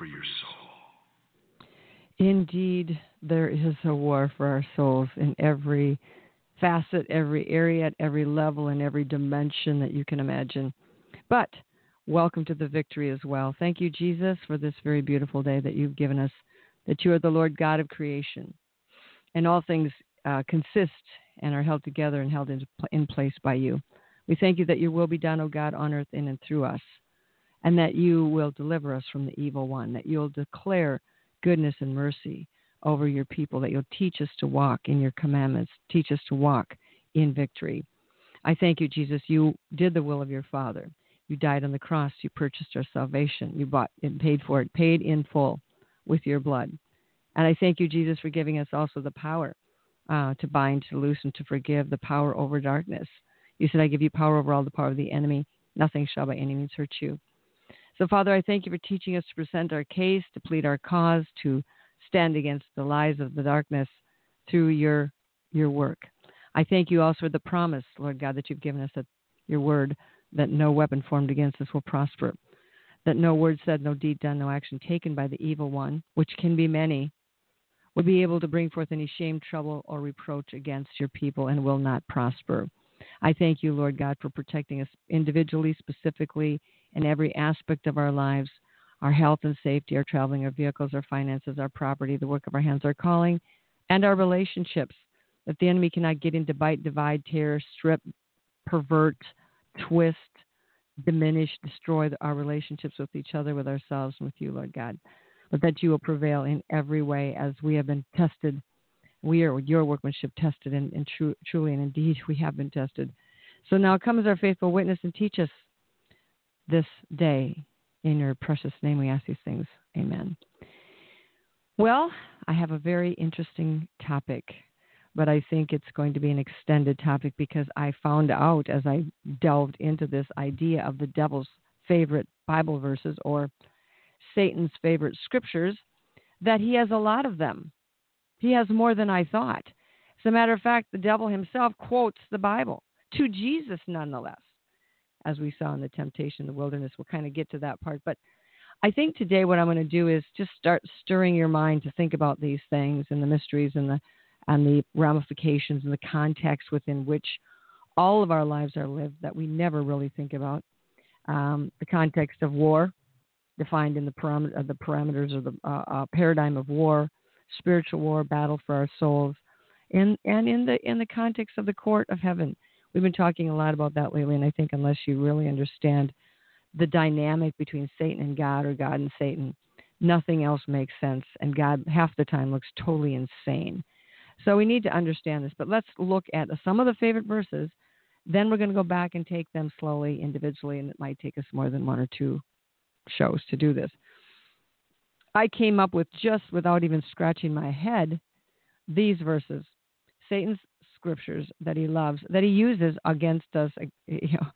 For your soul. Indeed, there is a war for our souls in every facet, every area, at every level, in every dimension that you can imagine. But welcome to the victory as well. Thank you, Jesus, for this very beautiful day that you've given us, that you are the Lord God of creation. And all things uh, consist and are held together and held in, in place by you. We thank you that your will be done, O God, on earth in and through us, and that you will deliver us from the evil one, that you'll declare goodness and mercy over your people, that you'll teach us to walk in your commandments, teach us to walk in victory. I thank you, Jesus. You did the will of your Father. You died on the cross. You purchased our salvation. You bought and paid for it, paid in full with your blood. And I thank you, Jesus, for giving us also the power uh, to bind, to loose, and to forgive, the power over darkness. You said, I give you power over all the power of the enemy. Nothing shall by any means hurt you. So, Father, I thank you for teaching us to present our case, to plead our cause, to stand against the lies of the darkness through your your work. I thank you also for the promise, Lord God, that you've given us at your word that no weapon formed against us will prosper, that no word said, no deed done, no action taken by the evil one, which can be many, will be able to bring forth any shame, trouble, or reproach against your people and will not prosper. I thank you, Lord God, for protecting us individually, specifically, in every aspect of our lives our health and safety, our traveling, our vehicles, our finances, our property, the work of our hands, our calling, and our relationships. That the enemy cannot get in to bite, divide, tear, strip, pervert, twist, diminish, destroy our relationships with each other, with ourselves, and with you, Lord God. But that you will prevail in every way as we have been tested we are your workmanship tested and, and truly and indeed we have been tested. So now come as our faithful witness and teach us this day. In your precious name we ask these things. Amen. Well, I have a very interesting topic, but I think it's going to be an extended topic because I found out as I delved into this idea of the devil's favorite Bible verses or Satan's favorite scriptures that he has a lot of them. He has more than I thought. As a matter of fact, the devil himself quotes the Bible to Jesus, nonetheless, as we saw in the temptation in the wilderness. We'll kind of get to that part. But I think today what I'm going to do is just start stirring your mind to think about these things and the mysteries and the and the ramifications and the context within which all of our lives are lived that we never really think about. Um, the context of war, defined in the, param- uh, the parameters of the uh, uh, paradigm of war spiritual war, battle for our souls, and and in the in the context of the court of heaven. We've been talking a lot about that lately, and I think unless you really understand the dynamic between Satan and God or God and Satan, nothing else makes sense, and God half the time looks totally insane. So we need to understand this. But let's look at some of the favorite verses. Then we're going to go back and take them slowly, individually, and it might take us more than one or two shows to do this. I came up with just without even scratching my head these verses. Satan's scriptures that he loves, that he uses against us, you know,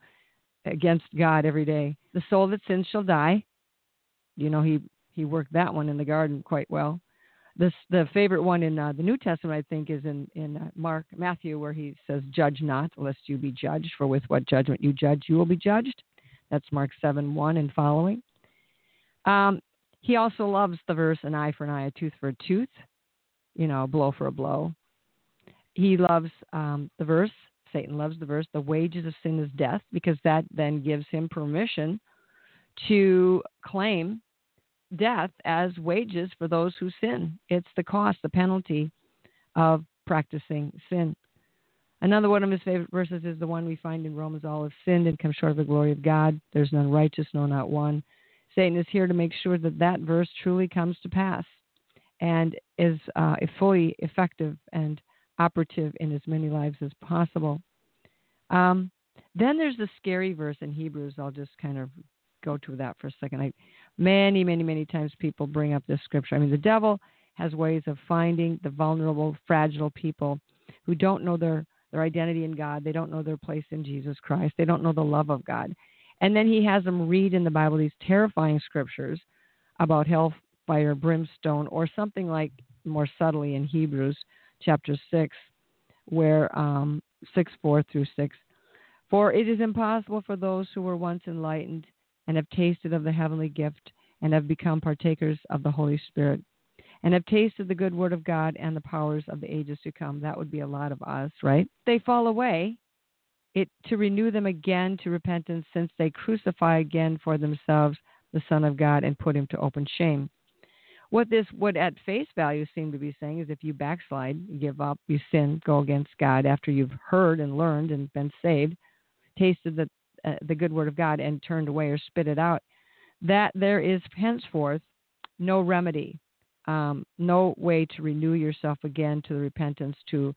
against God every day. The soul that sins shall die. You know, he he worked that one in the garden quite well. This the favorite one in uh, the New Testament, I think, is in in uh, Mark Matthew, where he says, "Judge not, lest you be judged. For with what judgment you judge, you will be judged." That's Mark seven one and following. Um, he also loves the verse an eye for an eye, a tooth for a tooth, you know, a blow for a blow. He loves um, the verse, Satan loves the verse, the wages of sin is death, because that then gives him permission to claim death as wages for those who sin. It's the cost, the penalty of practicing sin. Another one of his favorite verses is the one we find in Romans all have sinned and come short of the glory of God. There's none righteous, no, not one. Satan is here to make sure that that verse truly comes to pass and is uh, fully effective and operative in as many lives as possible. Um, then there's the scary verse in Hebrews. I'll just kind of go to that for a second. I, many, many, many times people bring up this scripture. I mean, the devil has ways of finding the vulnerable, fragile people who don't know their their identity in God. They don't know their place in Jesus Christ. They don't know the love of God. And then he has them read in the Bible these terrifying scriptures about hellfire, brimstone, or something like more subtly in Hebrews chapter 6, where um, 6 4 through 6. For it is impossible for those who were once enlightened and have tasted of the heavenly gift and have become partakers of the Holy Spirit and have tasted the good word of God and the powers of the ages to come. That would be a lot of us, right? They fall away. It to renew them again to repentance, since they crucify again for themselves the Son of God and put him to open shame. What this would at face value seem to be saying is if you backslide, you give up, you sin, go against God after you've heard and learned and been saved, tasted the uh, the good word of God and turned away or spit it out, that there is henceforth no remedy um, no way to renew yourself again to the repentance to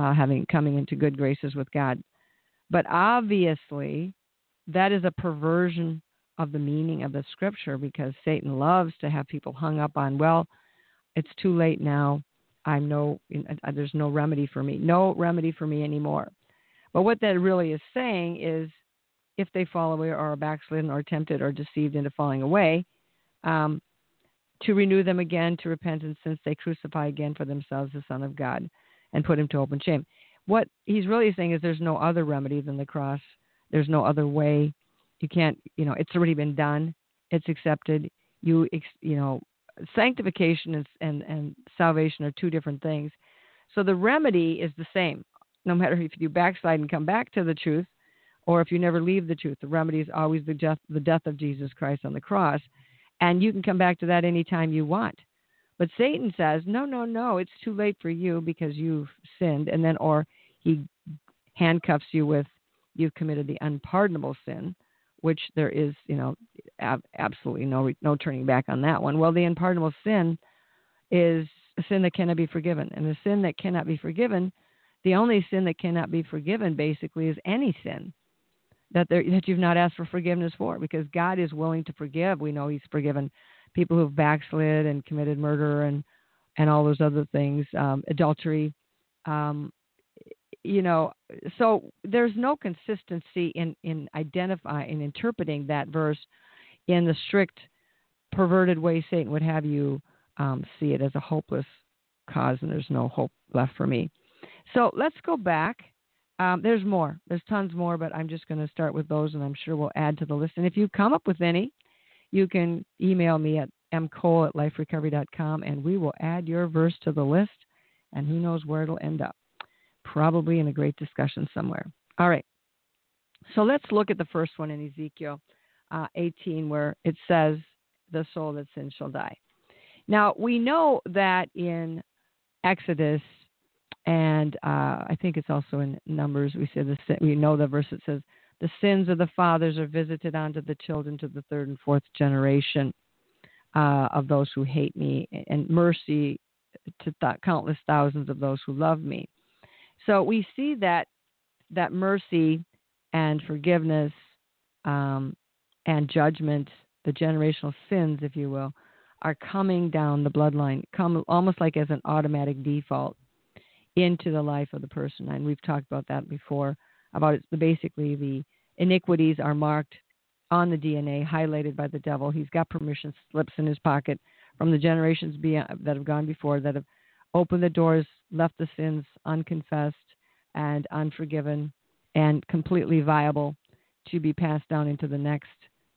uh, having coming into good graces with God. But obviously, that is a perversion of the meaning of the scripture because Satan loves to have people hung up on, well, it's too late now. I'm no, uh, there's no remedy for me, no remedy for me anymore. But what that really is saying is, if they fall away or are backslidden or tempted or deceived into falling away, um, to renew them again to repentance since they crucify again for themselves the Son of God and put him to open shame. What he's really saying is there's no other remedy than the cross. There's no other way. You can't, you know, it's already been done. It's accepted. You, you know, sanctification and, and, and salvation are two different things. So the remedy is the same. No matter if you backslide and come back to the truth, or if you never leave the truth, the remedy is always the death, the death of Jesus Christ on the cross and you can come back to that anytime you want. But Satan says, no, no, no, it's too late for you because you've sinned, and then or he handcuffs you with you've committed the unpardonable sin, which there is, you know, ab- absolutely no no turning back on that one. Well, the unpardonable sin is a sin that cannot be forgiven, and the sin that cannot be forgiven, the only sin that cannot be forgiven basically is any sin that there, that you've not asked for forgiveness for because God is willing to forgive. We know He's forgiven people who've backslid and committed murder and and all those other things, um, adultery. Um, you know, so there's no consistency in in identifying in interpreting that verse in the strict perverted way Satan would have you um, see it as a hopeless cause, and there's no hope left for me. So let's go back um, there's more. There's tons more, but I'm just going to start with those, and I'm sure we'll add to the list. And if you come up with any, you can email me at mcole at liferecovery.com, and we will add your verse to the list, and who knows where it'll end up. Probably in a great discussion somewhere. All right. So let's look at the first one in Ezekiel uh, 18, where it says, The soul that sins shall die. Now, we know that in Exodus and uh, I think it's also in Numbers. We say the we know the verse that says, "The sins of the fathers are visited onto the children to the third and fourth generation uh, of those who hate me, and mercy to th- countless thousands of those who love me." So we see that that mercy and forgiveness um, and judgment, the generational sins, if you will, are coming down the bloodline, come almost like as an automatic default into the life of the person. And we've talked about that before. About it, basically the iniquities are marked on the DNA, highlighted by the devil. He's got permission slips in his pocket from the generations that have gone before that have opened the doors, left the sins unconfessed and unforgiven, and completely viable to be passed down into the next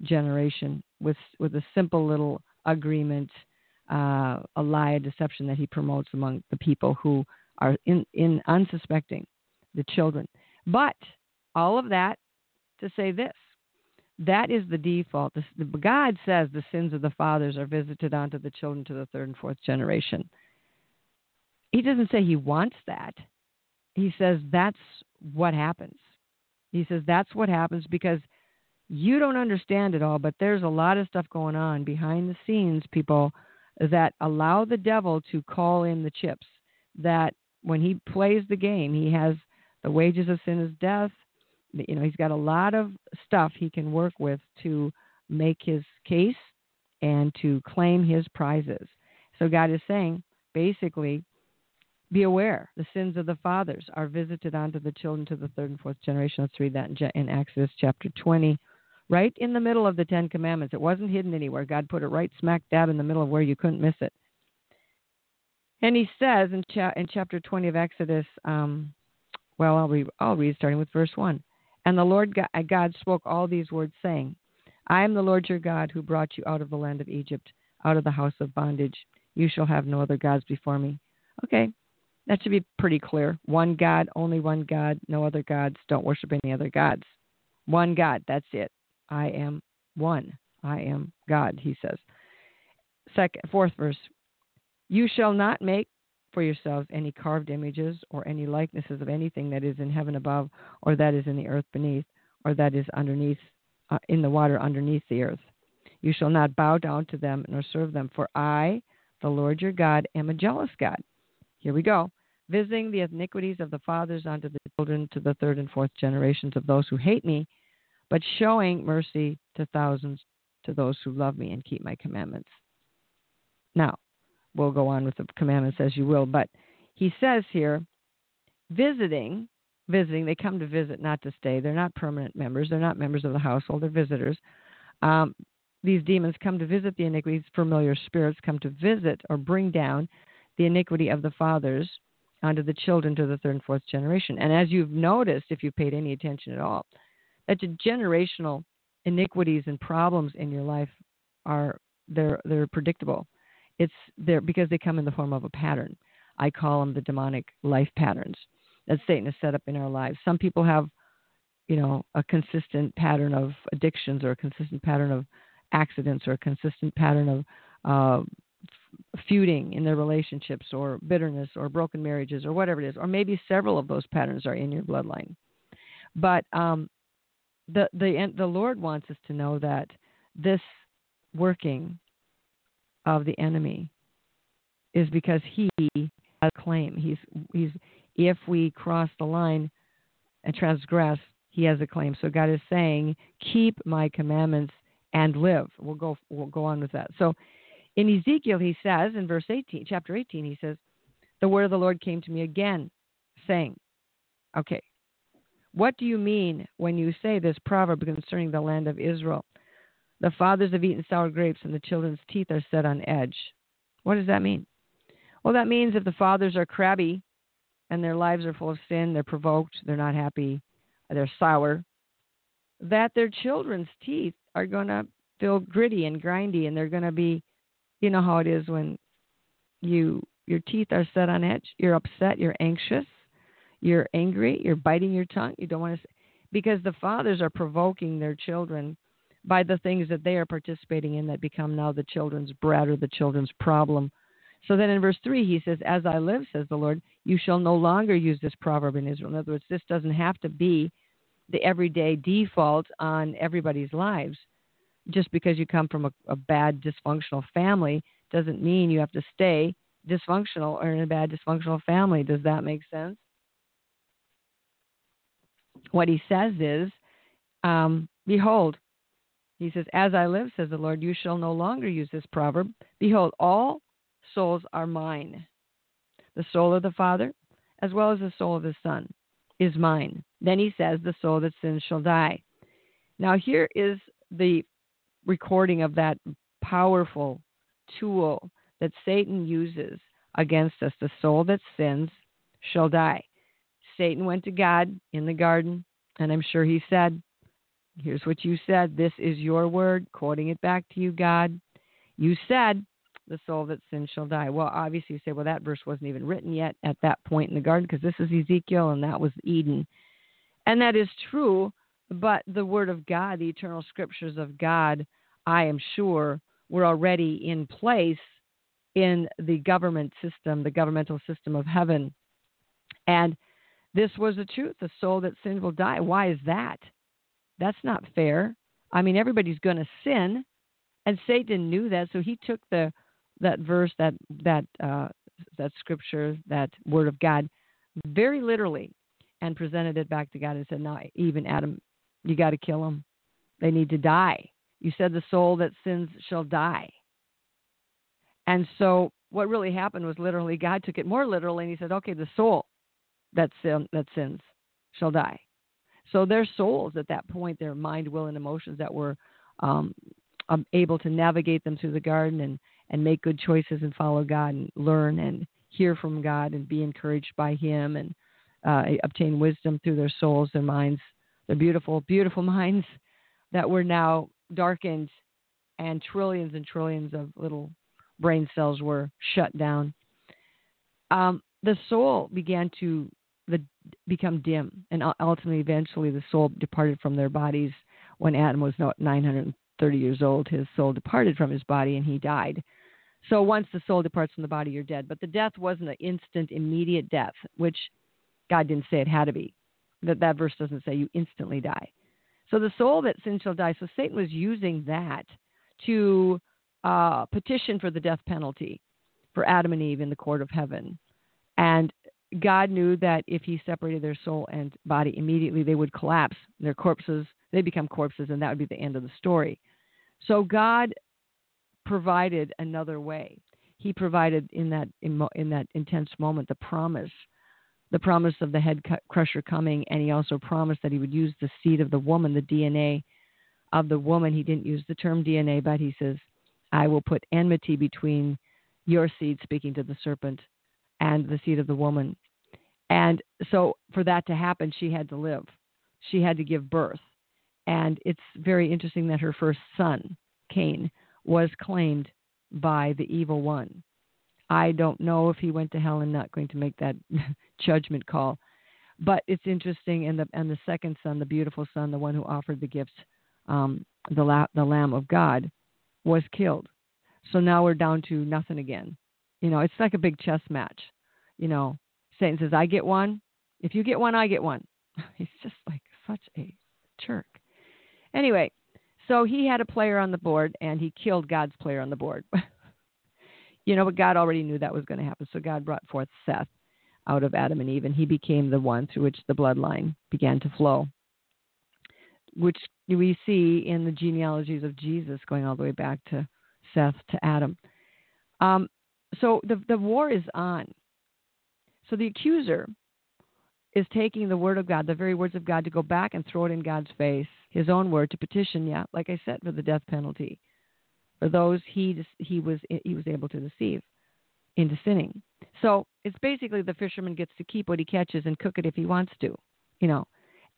generation with with a simple little agreement, uh, a lie, a deception that he promotes among the people who are in, in unsuspecting, the children. But all of that to say this that is the default. The, God says the sins of the fathers are visited onto the children to the third and fourth generation. He doesn't say he wants that. He says that's what happens. He says that's what happens because you don't understand it all, but there's a lot of stuff going on behind the scenes, people, that allow the devil to call in the chips, that when he plays the game, he has the wages of sin is death. You know, he's got a lot of stuff he can work with to make his case and to claim his prizes. So God is saying, basically, be aware the sins of the fathers are visited onto the children to the third and fourth generation. Let's read that in, Exodus chapter 20, right in the middle of the Ten Commandments. It wasn't hidden anywhere. God put it right smack dab in the middle of where you couldn't miss it. And he says in, cha- in chapter 20 of Exodus, um, well, I'll read, I'll read starting with verse 1. And the Lord God, God spoke all these words, saying, I am the Lord your God who brought you out of the land of Egypt, out of the house of bondage. You shall have no other gods before me. Okay, that should be pretty clear. One God, only one God, no other gods. Don't worship any other gods. One God, that's it. I am one. I am God, he says. Second, fourth verse. You shall not make for yourselves any carved images or any likenesses of anything that is in heaven above, or that is in the earth beneath, or that is underneath uh, in the water underneath the earth. You shall not bow down to them nor serve them, for I, the Lord your God, am a jealous God. Here we go. Visiting the iniquities of the fathers unto the children to the third and fourth generations of those who hate me, but showing mercy to thousands to those who love me and keep my commandments. Now, we'll go on with the commandments as you will, but he says here, visiting visiting. They come to visit, not to stay. They're not permanent members. They're not members of the household. They're visitors. Um, these demons come to visit the iniquities. Familiar spirits come to visit or bring down the iniquity of the fathers onto the children to the third and fourth generation. And as you've noticed, if you paid any attention at all, that the generational iniquities and problems in your life are they're they're predictable. It's there because they come in the form of a pattern. I call them the demonic life patterns that Satan has set up in our lives. Some people have, you know, a consistent pattern of addictions or a consistent pattern of accidents or a consistent pattern of uh, feuding in their relationships or bitterness or broken marriages or whatever it is, or maybe several of those patterns are in your bloodline. But um, the the the Lord wants us to know that this working of the enemy is because he has a claim. He's he's if we cross the line and transgress, he has a claim. So God is saying, "Keep my commandments and live." We'll go. We'll go on with that. So in Ezekiel, he says in verse 18, chapter 18, he says, "The word of the Lord came to me again, saying, okay, what do you mean when you say this proverb concerning the land of Israel? The fathers have eaten sour grapes, and the children's teeth are set on edge. What does that mean? Well, that means if the fathers are crabby and their lives are full of sin, they're provoked, they're not happy, they're sour, that their children's teeth are going to feel gritty and grindy and they're going to be, you know how it is when you your teeth are set on edge, you're upset, you're anxious, you're angry, you're biting your tongue, you don't want to say, because the fathers are provoking their children by the things that they are participating in that become now the children's bread or the children's problem so then in verse 3, he says, As I live, says the Lord, you shall no longer use this proverb in Israel. In other words, this doesn't have to be the everyday default on everybody's lives. Just because you come from a, a bad, dysfunctional family doesn't mean you have to stay dysfunctional or in a bad, dysfunctional family. Does that make sense? What he says is, um, Behold, he says, As I live, says the Lord, you shall no longer use this proverb. Behold, all souls are mine. The soul of the Father, as well as the soul of the Son, is mine. Then he says, The soul that sins shall die. Now, here is the recording of that powerful tool that Satan uses against us. The soul that sins shall die. Satan went to God in the garden, and I'm sure he said, Here's what you said. This is your word, quoting it back to you, God. You said the soul that sins shall die. Well, obviously, you say, well, that verse wasn't even written yet at that point in the garden because this is Ezekiel and that was Eden. And that is true, but the Word of God, the eternal scriptures of God, I am sure, were already in place in the government system, the governmental system of heaven. And this was the truth. The soul that sins will die. Why is that? That's not fair. I mean, everybody's going to sin. And Satan knew that, so he took the that verse, that that uh, that scripture, that word of God, very literally, and presented it back to God and said, "No, even Adam, you got to kill them. They need to die You said the soul that sins shall die. And so what really happened was literally God took it more literally and he said, okay, the soul that, sin, that sins shall die. So their souls at that point, their mind, will, and emotions that were um, um, able to navigate them through the garden and, and make good choices and follow God and learn and hear from God and be encouraged by Him and uh, obtain wisdom through their souls, their minds, their beautiful, beautiful minds that were now darkened and trillions and trillions of little brain cells were shut down. Um, the soul began to the, become dim, and ultimately, eventually, the soul departed from their bodies when Adam was 930 years old. His soul departed from his body, and he died. So once the soul departs from the body, you're dead. But the death wasn't an instant, immediate death, which God didn't say it had to be. That that verse doesn't say you instantly die. So the soul that sin shall die. So Satan was using that to uh, petition for the death penalty for Adam and Eve in the court of heaven. And God knew that if he separated their soul and body immediately, they would collapse. Their corpses, they become corpses, and that would be the end of the story. So God provided another way. He provided in that in that intense moment the promise, the promise of the head crusher coming, and he also promised that he would use the seed of the woman, the DNA of the woman. He didn't use the term DNA, but he says I will put enmity between your seed, speaking to the serpent, and the seed of the woman. And so, for that to happen, she had to live. She had to give birth. And it's very interesting that her first son, Cain, was claimed by the evil one. I don't know if he went to hell and not going to make that judgment call. But it's interesting, and the and the second son, the beautiful son, the one who offered the gifts, um, the la- the Lamb of God, was killed. So now we're down to nothing again. You know, it's like a big chess match. You know, Satan says, I get one. If you get one, I get one. He's just like such a jerk. Anyway, so he had a player on the board and he killed God's player on the board. you know, but God already knew that was going to happen. So God brought forth Seth out of Adam and Eve, and he became the one through which the bloodline began to flow which we see in the genealogies of Jesus going all the way back to Seth to Adam. Um, so the, the war is on. So the accuser is taking the word of God, the very words of God, to go back and throw it in God's face, his own word, to petition, yeah, like I said, for the death penalty for those he he was he was able to deceive into sinning. So it's basically the fisherman gets to keep what he catches and cook it if he wants to, you know.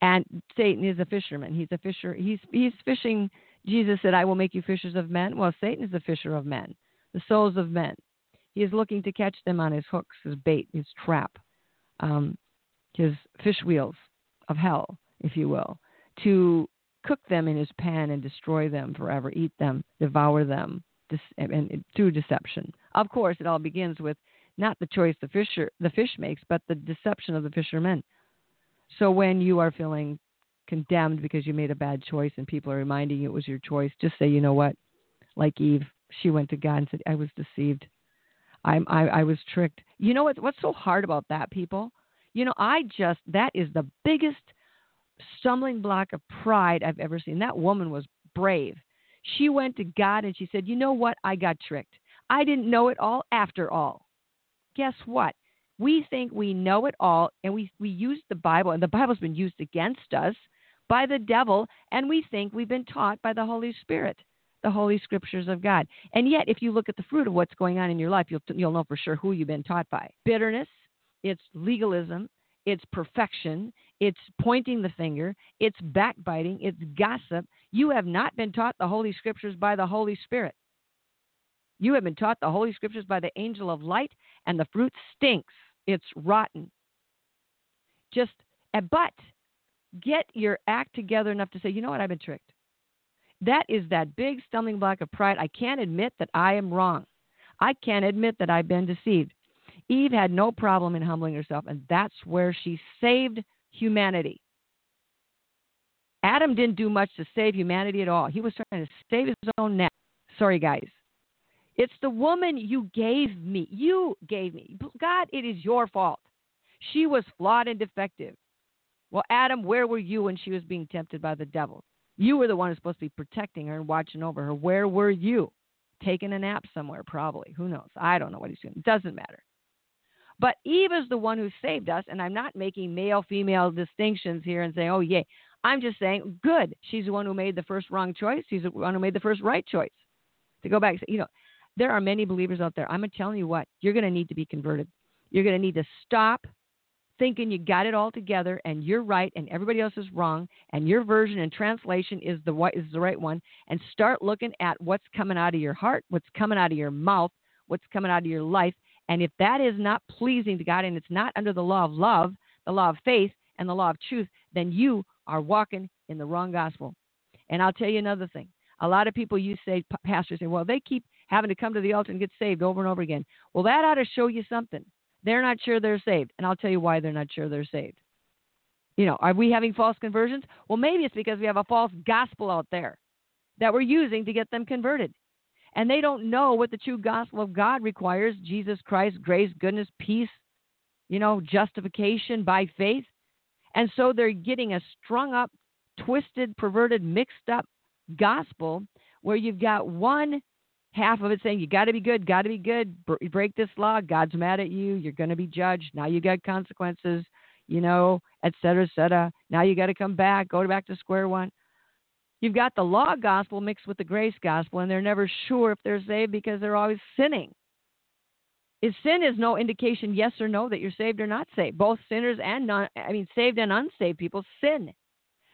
And Satan is a fisherman. He's a fisher. He's he's fishing. Jesus said, "I will make you fishers of men." Well, Satan is the fisher of men, the souls of men. He is looking to catch them on his hooks, his bait, his trap, um, his fish wheels of hell, if you will, to cook them in his pan and destroy them forever, eat them, devour them, and, and through deception. Of course, it all begins with not the choice the fisher the fish makes, but the deception of the fishermen. So when you are feeling condemned because you made a bad choice and people are reminding you it was your choice, just say, you know what? Like Eve, she went to God and said, I was deceived. I'm, I, I was tricked. You know what, what's so hard about that, people? You know, I just, that is the biggest stumbling block of pride I've ever seen. That woman was brave. She went to God and she said, You know what? I got tricked. I didn't know it all after all. Guess what? We think we know it all, and we, we use the Bible, and the Bible's been used against us by the devil, and we think we've been taught by the Holy Spirit, the Holy Scriptures of God. And yet, if you look at the fruit of what's going on in your life, you'll, you'll know for sure who you've been taught by. Bitterness, it's legalism, it's perfection, it's pointing the finger, it's backbiting, it's gossip. You have not been taught the Holy Scriptures by the Holy Spirit. You have been taught the Holy Scriptures by the angel of light, and the fruit stinks. It's rotten. Just, eh, but get your act together enough to say, you know what, I've been tricked. That is that big stumbling block of pride. I can't admit that I am wrong. I can't admit that I've been deceived. Eve had no problem in humbling herself, and that's where she saved humanity. Adam didn't do much to save humanity at all. He was trying to save his own neck. Sorry, guys. It's the woman you gave me. You gave me. God, it is your fault. She was flawed and defective. Well, Adam, where were you when she was being tempted by the devil? You were the one who's supposed to be protecting her and watching over her. Where were you? Taking a nap somewhere, probably. Who knows? I don't know what he's doing. It doesn't matter. But Eve is the one who saved us, and I'm not making male female distinctions here and saying, oh, yay. I'm just saying, good. She's the one who made the first wrong choice. She's the one who made the first right choice. To go back, you know, there are many believers out there. I'm telling you what, you're going to need to be converted. You're going to need to stop thinking you got it all together and you're right and everybody else is wrong and your version and translation is the is the right one and start looking at what's coming out of your heart, what's coming out of your mouth, what's coming out of your life and if that is not pleasing to God and it's not under the law of love, the law of faith, and the law of truth, then you are walking in the wrong gospel. And I'll tell you another thing. A lot of people you say, pastors say, well, they keep having to come to the altar and get saved over and over again. Well, that ought to show you something. They're not sure they're saved. And I'll tell you why they're not sure they're saved. You know, are we having false conversions? Well, maybe it's because we have a false gospel out there that we're using to get them converted and they don't know what the true gospel of God requires Jesus Christ, grace, goodness, peace, you know, justification by faith. And so they're getting a strung up, twisted, perverted, mixed up gospel where you've got one half of it saying you got to be good, got to be good, break this law, God's mad at you, you're going to be judged, now you got consequences, you know, et cetera, et cetera. Now you got to come back, go back to square one. You've got the law gospel mixed with the grace gospel, and they're never sure if they're saved because they're always sinning. Is sin is no indication, yes or no, that you're saved or not saved. Both sinners and non, I mean, saved and unsaved people sin.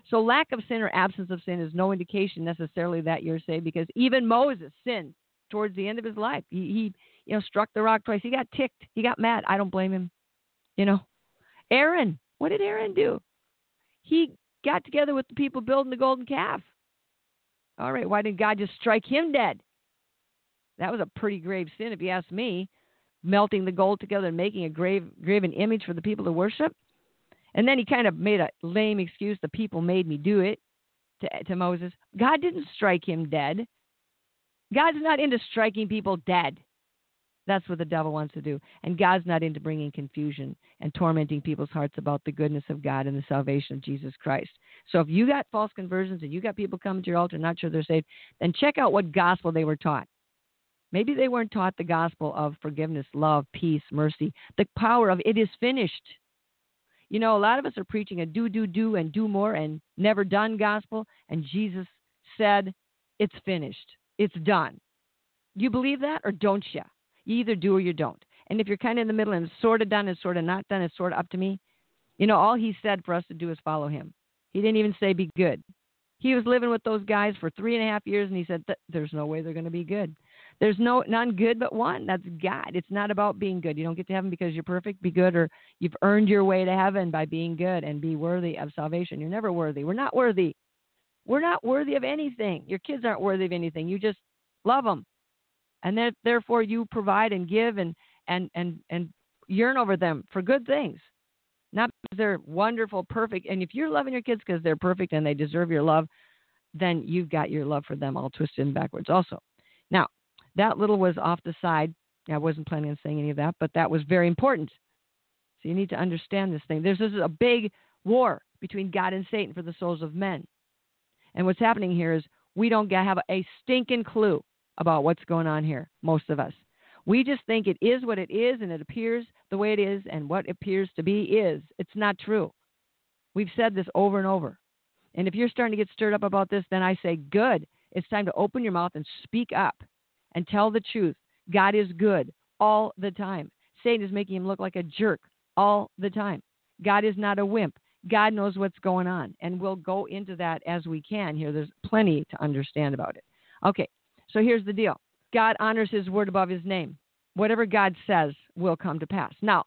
So lack of sin or absence of sin is no indication necessarily that you're saved because even Moses sinned towards the end of his life. He, he you know, struck the rock twice. He got ticked. He got mad. I don't blame him. You know, Aaron, what did Aaron do? He got together with the people building the golden calf. All right, why didn't God just strike him dead? That was a pretty grave sin, if you ask me. Melting the gold together and making a grave, graven image for the people to worship. And then he kind of made a lame excuse. The people made me do it to, to Moses. God didn't strike him dead. God's not into striking people dead. That's what the devil wants to do. And God's not into bringing confusion and tormenting people's hearts about the goodness of God and the salvation of Jesus Christ. So if you got false conversions and you got people coming to your altar not sure they're saved, then check out what gospel they were taught. Maybe they weren't taught the gospel of forgiveness, love, peace, mercy, the power of it is finished. You know, a lot of us are preaching a do, do, do, and do more and never done gospel. And Jesus said, It's finished. It's done. You believe that or don't you? You either do or you don't. And if you're kind of in the middle and sort of done, it's sort of not done, it's sort of up to me. You know, all he said for us to do is follow him. He didn't even say be good. He was living with those guys for three and a half years, and he said, "There's no way they're going to be good. There's no none good but one. That's God. It's not about being good. You don't get to heaven because you're perfect. Be good, or you've earned your way to heaven by being good and be worthy of salvation. You're never worthy. We're not worthy. We're not worthy of anything. Your kids aren't worthy of anything. You just love them and that therefore you provide and give and and and and yearn over them for good things. Not because they're wonderful perfect. And if you're loving your kids because they're perfect and they deserve your love then you've got your love for them all twisted and backwards also. Now that little was off the side. I wasn't planning on saying any of that but that was very important. So you need to understand this thing. There's this is a big war between god and satan for the souls of men. And what's happening here is we don't have a stinking clue about what's going on here, most of us. We just think it is what it is and it appears the way it is, and what appears to be is. It's not true. We've said this over and over. And if you're starting to get stirred up about this, then I say, good. It's time to open your mouth and speak up and tell the truth. God is good all the time. Satan is making him look like a jerk all the time. God is not a wimp. God knows what's going on. And we'll go into that as we can here. There's plenty to understand about it. Okay, so here's the deal God honors his word above his name. Whatever God says will come to pass. Now,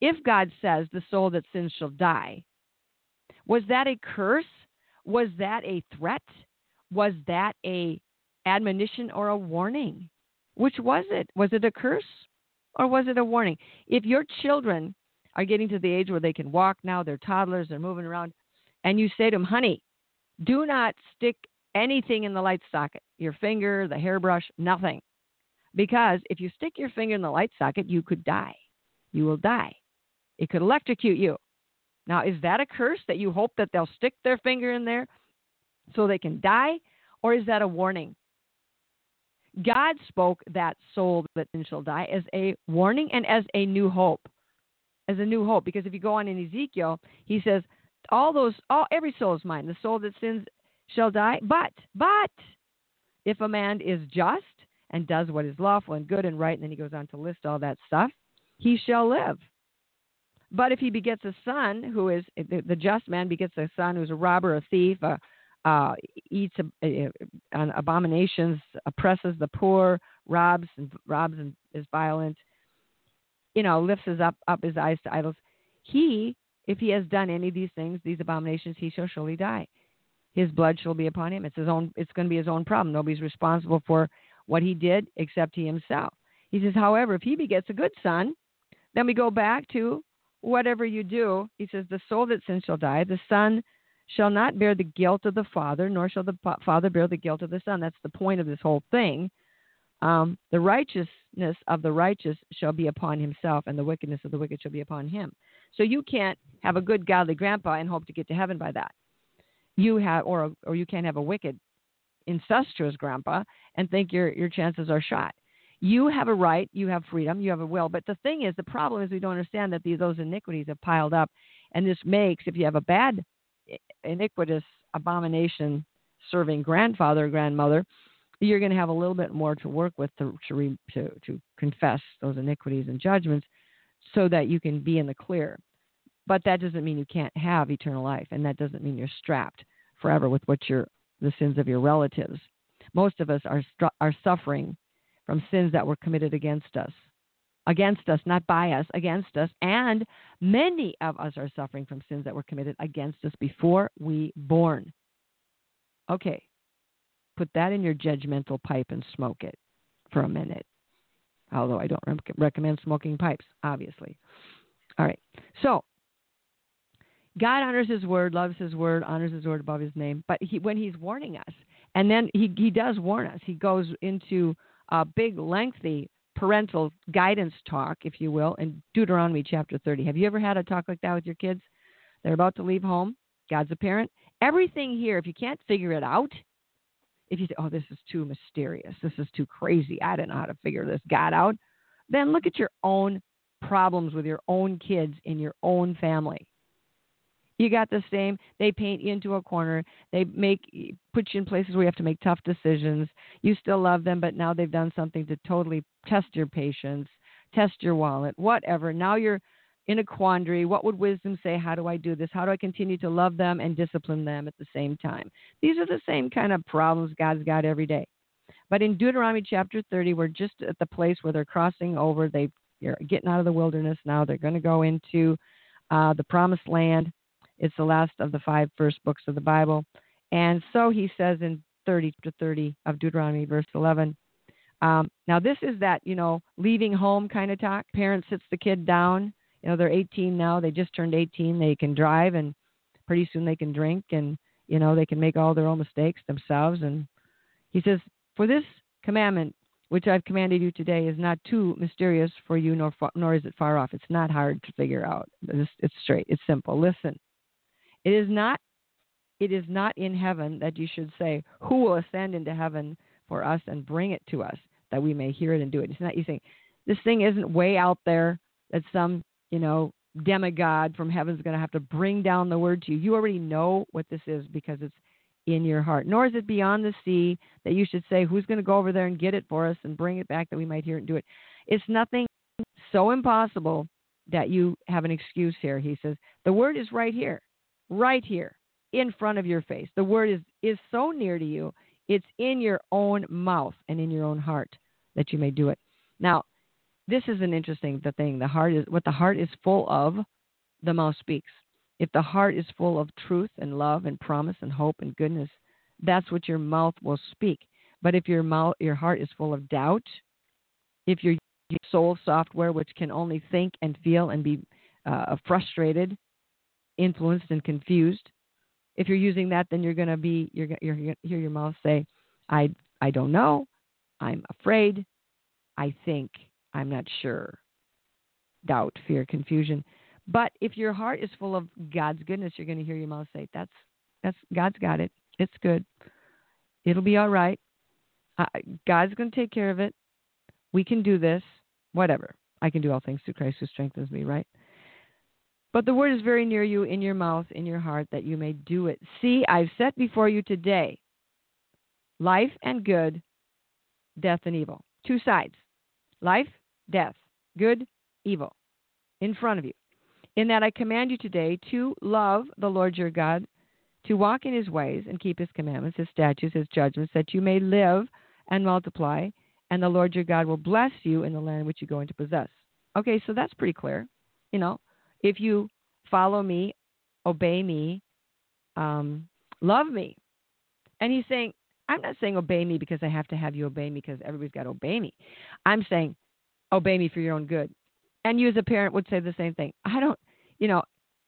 if God says the soul that sins shall die, was that a curse? Was that a threat? Was that a admonition or a warning? Which was it? Was it a curse or was it a warning? If your children are getting to the age where they can walk now, they're toddlers, they're moving around, and you say to them, honey, do not stick anything in the light socket your finger, the hairbrush, nothing. Because if you stick your finger in the light socket, you could die. You will die. It could electrocute you. Now, is that a curse that you hope that they'll stick their finger in there so they can die, or is that a warning? God spoke that soul that shall die as a warning and as a new hope. As a new hope. Because if you go on in Ezekiel, he says, All those all every soul is mine. The soul that sins shall die. But but if a man is just and does what is lawful and good and right, and then he goes on to list all that stuff, he shall live. But if he begets a son who is the, just man begets a son who's a robber, a thief, a, uh, eats uh, abominations, oppresses the poor, robs and robs and is violent, you know, lifts his up up his eyes to idols. He, if he has done any of these things, these abominations, he shall surely die. His blood shall be upon him. It's his own. It's going to be his own problem. Nobody's responsible for what he did except he himself. He says, however, if he begets a good son, then we go back to whatever you do. He says, the soul that sins shall die. The son shall not bear the guilt of the father, nor shall the father bear the guilt of the son. That's the point of this whole thing. Um, the righteousness of the righteous shall be upon himself, and the wickedness of the wicked shall be upon him. So you can't have a good godly grandpa and hope to get to heaven by that. You have, or or you can't have a wicked, incestuous grandpa and think your your chances are shot. You have a right, you have freedom, you have a will. But the thing is, the problem is we don't understand that these, those iniquities have piled up, and this makes if you have a bad iniquitous abomination serving grandfather or grandmother, you're going to have a little bit more to work with to to, to to confess those iniquities and judgments, so that you can be in the clear. But that doesn't mean you can't have eternal life, and that doesn't mean you're strapped forever with what your the sins of your relatives. Most of us are are suffering from sins that were committed against us against us, not by us, against us. And many of us are suffering from sins that were committed against us before we born. Okay, put that in your judgmental pipe and smoke it for a minute. Although I don't rec- recommend smoking pipes, obviously. All right, so God honors His word, loves His word, honors His word above His name. But he, when He's warning us, and then He He does warn us, He goes into a big, lengthy parental guidance talk, if you will, in Deuteronomy chapter 30. Have you ever had a talk like that with your kids? They're about to leave home. God's a parent. Everything here, if you can't figure it out, if you say, oh, this is too mysterious, this is too crazy, I don't know how to figure this God out, then look at your own problems with your own kids in your own family. You got the same. They paint you into a corner. They make put you in places where you have to make tough decisions. You still love them, but now they've done something to totally test your patience, test your wallet, whatever. Now you're in a quandary. What would wisdom say? How do I do this? How do I continue to love them and discipline them at the same time? These are the same kind of problems God's got every day. But in Deuteronomy chapter 30, we're just at the place where they're crossing over. They, are getting out of the wilderness now. They're going to go into uh, the promised land. It's the last of the five first books of the Bible. And so he says in 30 to 30 of Deuteronomy, verse 11. Um, now, this is that, you know, leaving home kind of talk. Parent sits the kid down. You know, they're 18 now. They just turned 18. They can drive, and pretty soon they can drink, and, you know, they can make all their own mistakes themselves. And he says, For this commandment which I've commanded you today is not too mysterious for you, nor, nor is it far off. It's not hard to figure out. It's, it's straight. It's simple. Listen. It is not it is not in heaven that you should say, Who will ascend into heaven for us and bring it to us that we may hear it and do it? It's not you saying this thing isn't way out there that some, you know, demigod from heaven is going to have to bring down the word to you. You already know what this is because it's in your heart. Nor is it beyond the sea that you should say, Who's going to go over there and get it for us and bring it back that we might hear it and do it? It's nothing so impossible that you have an excuse here. He says, The word is right here right here in front of your face. The word is, is so near to you, it's in your own mouth and in your own heart that you may do it. Now, this is an interesting the thing. The heart is what the heart is full of, the mouth speaks. If the heart is full of truth and love and promise and hope and goodness, that's what your mouth will speak. But if your mouth, your heart is full of doubt, if your soul software, which can only think and feel and be uh, frustrated influenced and confused. If you're using that, then you're going to be you're you're going to hear your mouth say, "I I don't know, I'm afraid, I think, I'm not sure." Doubt, fear, confusion. But if your heart is full of God's goodness, you're going to hear your mouth say, "That's that's God's got it. It's good. It'll be all right. Uh, God's going to take care of it. We can do this. Whatever. I can do all things through Christ who strengthens me, right? But the word is very near you, in your mouth, in your heart, that you may do it. See, I've set before you today life and good, death and evil. Two sides life, death, good, evil, in front of you. In that I command you today to love the Lord your God, to walk in his ways and keep his commandments, his statutes, his judgments, that you may live and multiply, and the Lord your God will bless you in the land which you go into possess. Okay, so that's pretty clear. You know, if you follow me, obey me, um, love me. And he's saying, I'm not saying obey me because I have to have you obey me because everybody's got to obey me. I'm saying obey me for your own good. And you as a parent would say the same thing. I don't, you know,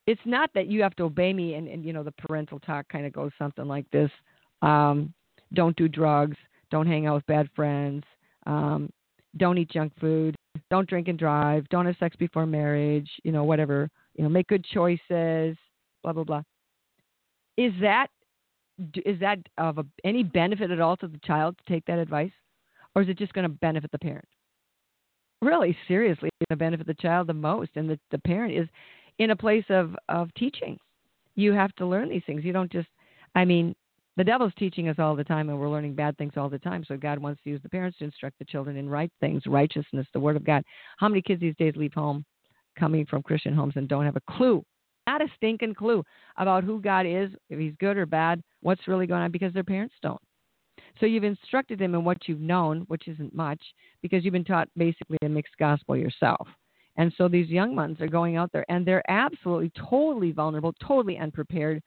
it's not that you have to obey me and, and you know, the parental talk kind of goes something like this. Um, don't do drugs. Don't hang out with bad friends. Um, don't eat junk food. Don't drink and drive. Don't have sex before marriage. You know, whatever. You know, make good choices. Blah blah blah. Is that is that of a, any benefit at all to the child to take that advice, or is it just going to benefit the parent? Really, seriously, it's going to benefit the child the most, and the, the parent is in a place of of teaching. You have to learn these things. You don't just. I mean, the devil's teaching us all the time, and we're learning bad things all the time. So God wants to use the parents to instruct the children in right things, righteousness, the Word of God. How many kids these days leave home coming from Christian homes and don't have a clue, not a stinking clue about who God is, if He's good or bad, what's really going on, because their parents don't. So you've instructed them in what you've known, which isn't much, because you've been taught basically a mixed gospel yourself. And so these young ones are going out there and they're absolutely, totally vulnerable, totally unprepared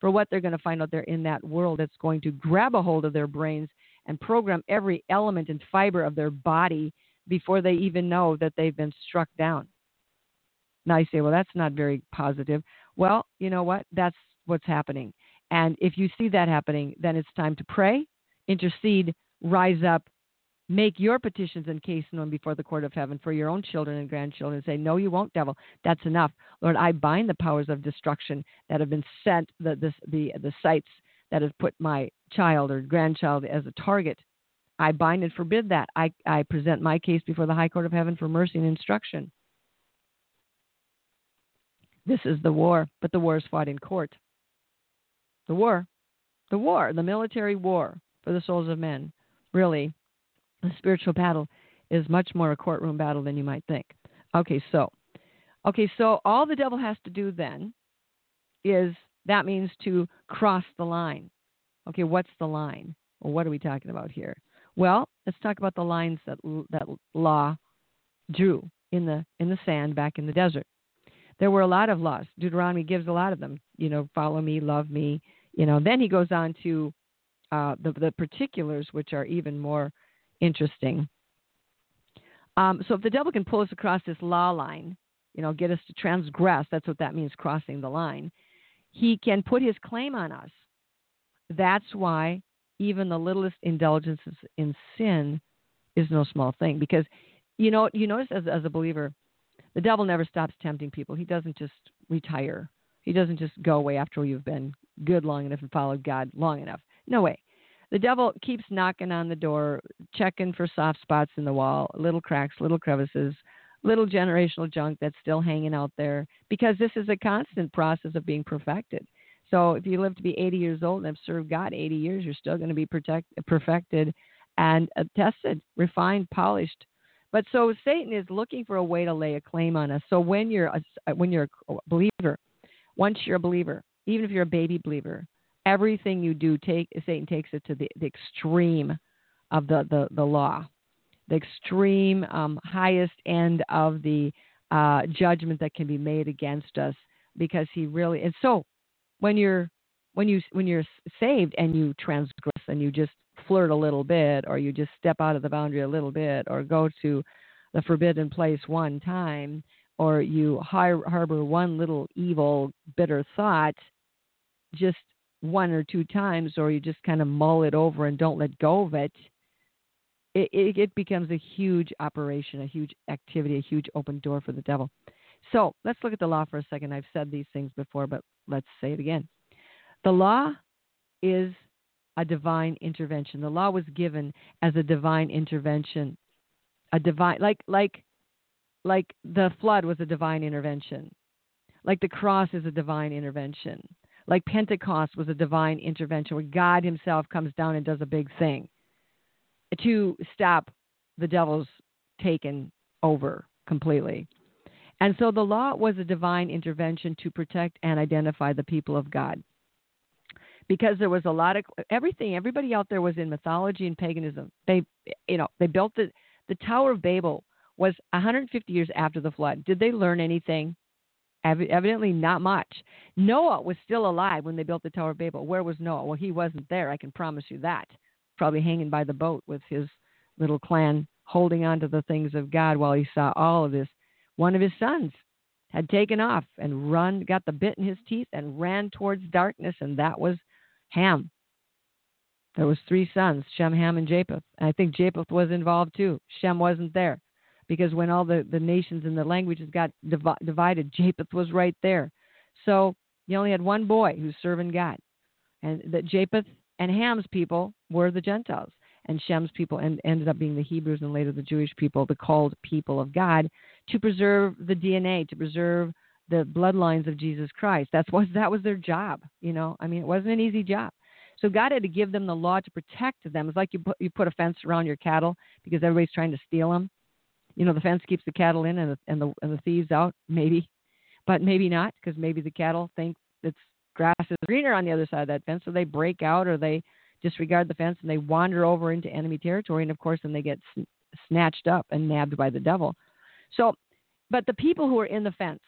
for what they're going to find out there in that world that's going to grab a hold of their brains and program every element and fiber of their body before they even know that they've been struck down. Now you say, well, that's not very positive. Well, you know what? That's what's happening. And if you see that happening, then it's time to pray, intercede, rise up, Make your petitions and case known before the court of heaven for your own children and grandchildren. Say, No, you won't, devil. That's enough. Lord, I bind the powers of destruction that have been sent, the, the, the, the sights that have put my child or grandchild as a target. I bind and forbid that. I, I present my case before the high court of heaven for mercy and instruction. This is the war, but the war is fought in court. The war, the war, the military war for the souls of men, really the spiritual battle is much more a courtroom battle than you might think. Okay, so okay, so all the devil has to do then is that means to cross the line. Okay, what's the line? Well, what are we talking about here? Well, let's talk about the lines that that law drew in the in the sand back in the desert. There were a lot of laws. Deuteronomy gives a lot of them. You know, follow me, love me. You know, then he goes on to uh, the the particulars, which are even more interesting. Um, so if the devil can pull us across this law line, you know, get us to transgress, that's what that means, crossing the line, he can put his claim on us. That's why even the littlest indulgences in sin is no small thing. Because, you know, you notice as, as a believer, the devil never stops tempting people. He doesn't just retire. He doesn't just go away after you've been good long enough and followed God long enough. No way the devil keeps knocking on the door, checking for soft spots in the wall, little cracks, little crevices, little generational junk that's still hanging out there because this is a constant process of being perfected. So if you live to be 80 years old and have served God 80 years, you're still going to be protect, perfected and uh, tested, refined, polished. But so Satan is looking for a way to lay a claim on us. So when you're a, when you're a believer, once you're a believer, even if you're a baby believer, everything you do take Satan takes it to the, the extreme of the, the, the law, the extreme um, highest end of the uh, judgment that can be made against us because he really and so when you're when you when you're saved and you transgress and you just flirt a little bit or you just step out of the boundary a little bit or go to the forbidden place one time or you harbor one little evil bitter thought just one or two times or you just kind of mull it over and don't let go of it, it, it, it becomes a huge operation, a huge activity, a huge open door for the devil. So let's look at the law for a second. I've said these things before, but let's say it again. The law is a divine intervention. The law was given as a divine intervention. A divine like like like the flood was a divine intervention. Like the cross is a divine intervention. Like Pentecost was a divine intervention where God himself comes down and does a big thing to stop the devil's taken over completely. And so the law was a divine intervention to protect and identify the people of God. Because there was a lot of everything, everybody out there was in mythology and paganism. They, you know, they built the the Tower of Babel was 150 years after the flood. Did they learn anything? Evidently, not much. Noah was still alive when they built the Tower of Babel. Where was Noah? Well, he wasn't there. I can promise you that. Probably hanging by the boat with his little clan, holding on to the things of God while he saw all of this one of his sons had taken off and run, got the bit in his teeth and ran towards darkness, and that was Ham. There was three sons, Shem, Ham, and Japheth. And I think Japheth was involved too. Shem wasn't there because when all the, the nations and the languages got div- divided, Japheth was right there. So you only had one boy who's serving God. And that Japheth and Ham's people were the Gentiles and Shem's people and ended up being the Hebrews and later the Jewish people, the called people of God, to preserve the DNA, to preserve the bloodlines of Jesus Christ. That's what that was their job. You know, I mean, it wasn't an easy job. So God had to give them the law to protect them. It's like you put you put a fence around your cattle because everybody's trying to steal them. You know, the fence keeps the cattle in and the and the, and the thieves out, maybe, but maybe not because maybe the cattle think it's grass is greener on the other side of that fence, so they break out or they disregard the fence and they wander over into enemy territory, and of course, then they get sn- snatched up and nabbed by the devil. So, but the people who are in the fence,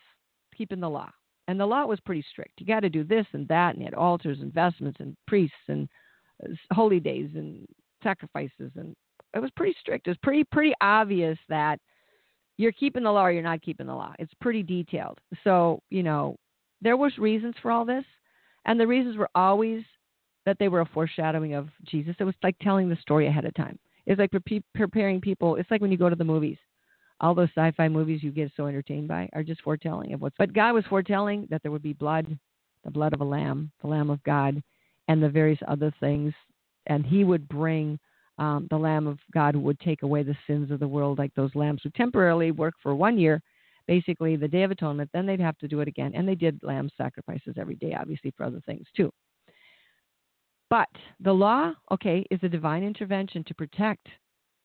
keeping the law, and the law was pretty strict. You got to do this and that, and you had altars and vestments and priests and uh, holy days and sacrifices, and it was pretty strict. It was pretty pretty obvious that you're keeping the law or you're not keeping the law. It's pretty detailed. So you know there was reasons for all this, and the reasons were always that they were a foreshadowing of Jesus. It was like telling the story ahead of time. It's like pre- preparing people. It's like when you go to the movies. All those sci-fi movies you get so entertained by are just foretelling of what's. But God was foretelling that there would be blood, the blood of a lamb, the Lamb of God, and the various other things, and He would bring um, the Lamb of God who would take away the sins of the world, like those lambs would temporarily work for one year, basically the Day of Atonement. Then they'd have to do it again, and they did lamb sacrifices every day, obviously for other things too. But the law, okay, is a divine intervention to protect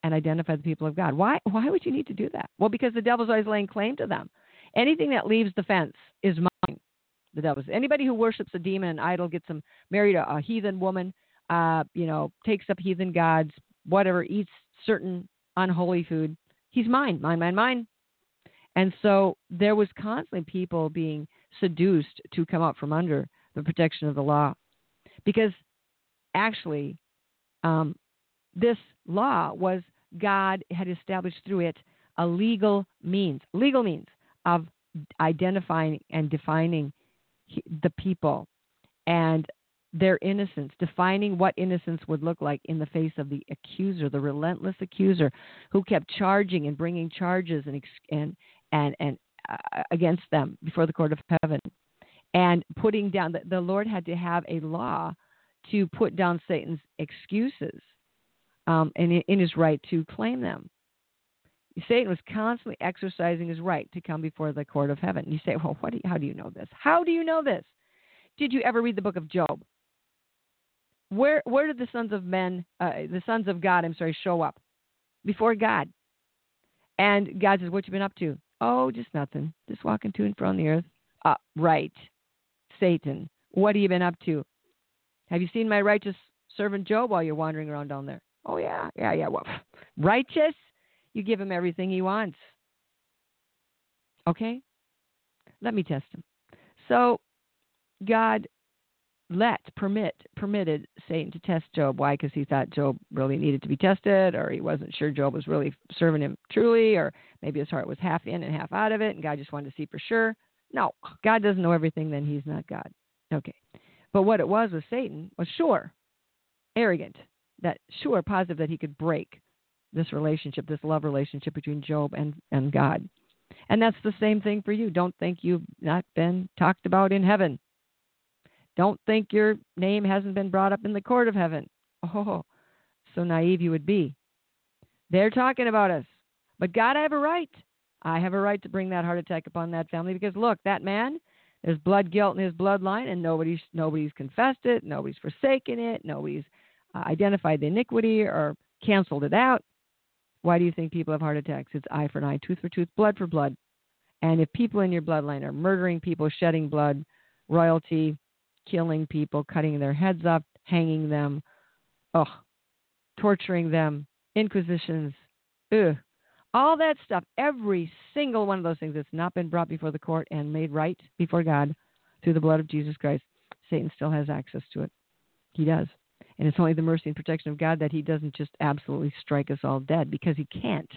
and identify the people of God. Why why would you need to do that? Well, because the devil's always laying claim to them. Anything that leaves the fence is mine. The devil's anybody who worships a demon, an idol, gets them married a, a heathen woman, uh, you know, takes up heathen gods, whatever, eats certain unholy food. He's mine, mine, mine, mine. And so there was constantly people being seduced to come out from under the protection of the law because actually, um, this law was God had established through it a legal means, legal means of identifying and defining the people and their innocence, defining what innocence would look like in the face of the accuser, the relentless accuser, who kept charging and bringing charges and and and and uh, against them before the court of heaven, and putting down. The, the Lord had to have a law to put down Satan's excuses um, and in his right to claim them. Satan was constantly exercising his right to come before the court of heaven. You say, well, do you, how do you know this? How do you know this? Did you ever read the book of Job? Where where did the sons of men, uh, the sons of God, I'm sorry, show up? Before God. And God says, what you been up to? Oh, just nothing. Just walking to and from the earth. Uh, right. Satan. What have you been up to? Have you seen my righteous servant Job while you're wandering around down there? Oh, yeah, yeah, yeah. Well, righteous? You give him everything he wants. Okay? Let me test him. So, God let, permit, permitted Satan to test Job. Why? Because he thought Job really needed to be tested, or he wasn't sure Job was really serving him truly, or maybe his heart was half in and half out of it, and God just wanted to see for sure. No, God doesn't know everything, then he's not God. Okay. But what it was with Satan was sure, arrogant, that sure, positive that he could break this relationship, this love relationship between Job and, and God. And that's the same thing for you. Don't think you've not been talked about in heaven. Don't think your name hasn't been brought up in the court of heaven. Oh, so naive you would be. They're talking about us. But God, I have a right. I have a right to bring that heart attack upon that family because look, that man, there's blood guilt in his bloodline, and nobody's nobody's confessed it, nobody's forsaken it, nobody's uh, identified the iniquity or canceled it out. Why do you think people have heart attacks? It's eye for an eye, tooth for tooth, blood for blood. And if people in your bloodline are murdering people, shedding blood, royalty, killing people, cutting their heads up, hanging them, ugh, torturing them, inquisitions, ugh, all that stuff, every single one of those things that's not been brought before the court and made right before God through the blood of Jesus Christ, Satan still has access to it. He does. And it's only the mercy and protection of God that he doesn't just absolutely strike us all dead because he can't.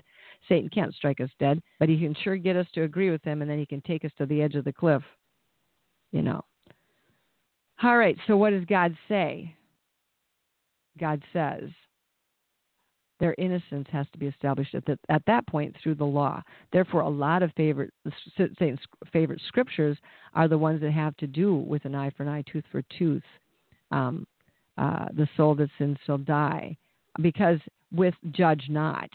Satan can't strike us dead, but he can sure get us to agree with him and then he can take us to the edge of the cliff. You know. All right, so what does God say? God says their innocence has to be established at, the, at that point through the law. Therefore, a lot of favorite Satan's favorite scriptures are the ones that have to do with an eye for an eye, tooth for tooth. Um, uh, the soul that sins shall die, because with judge not,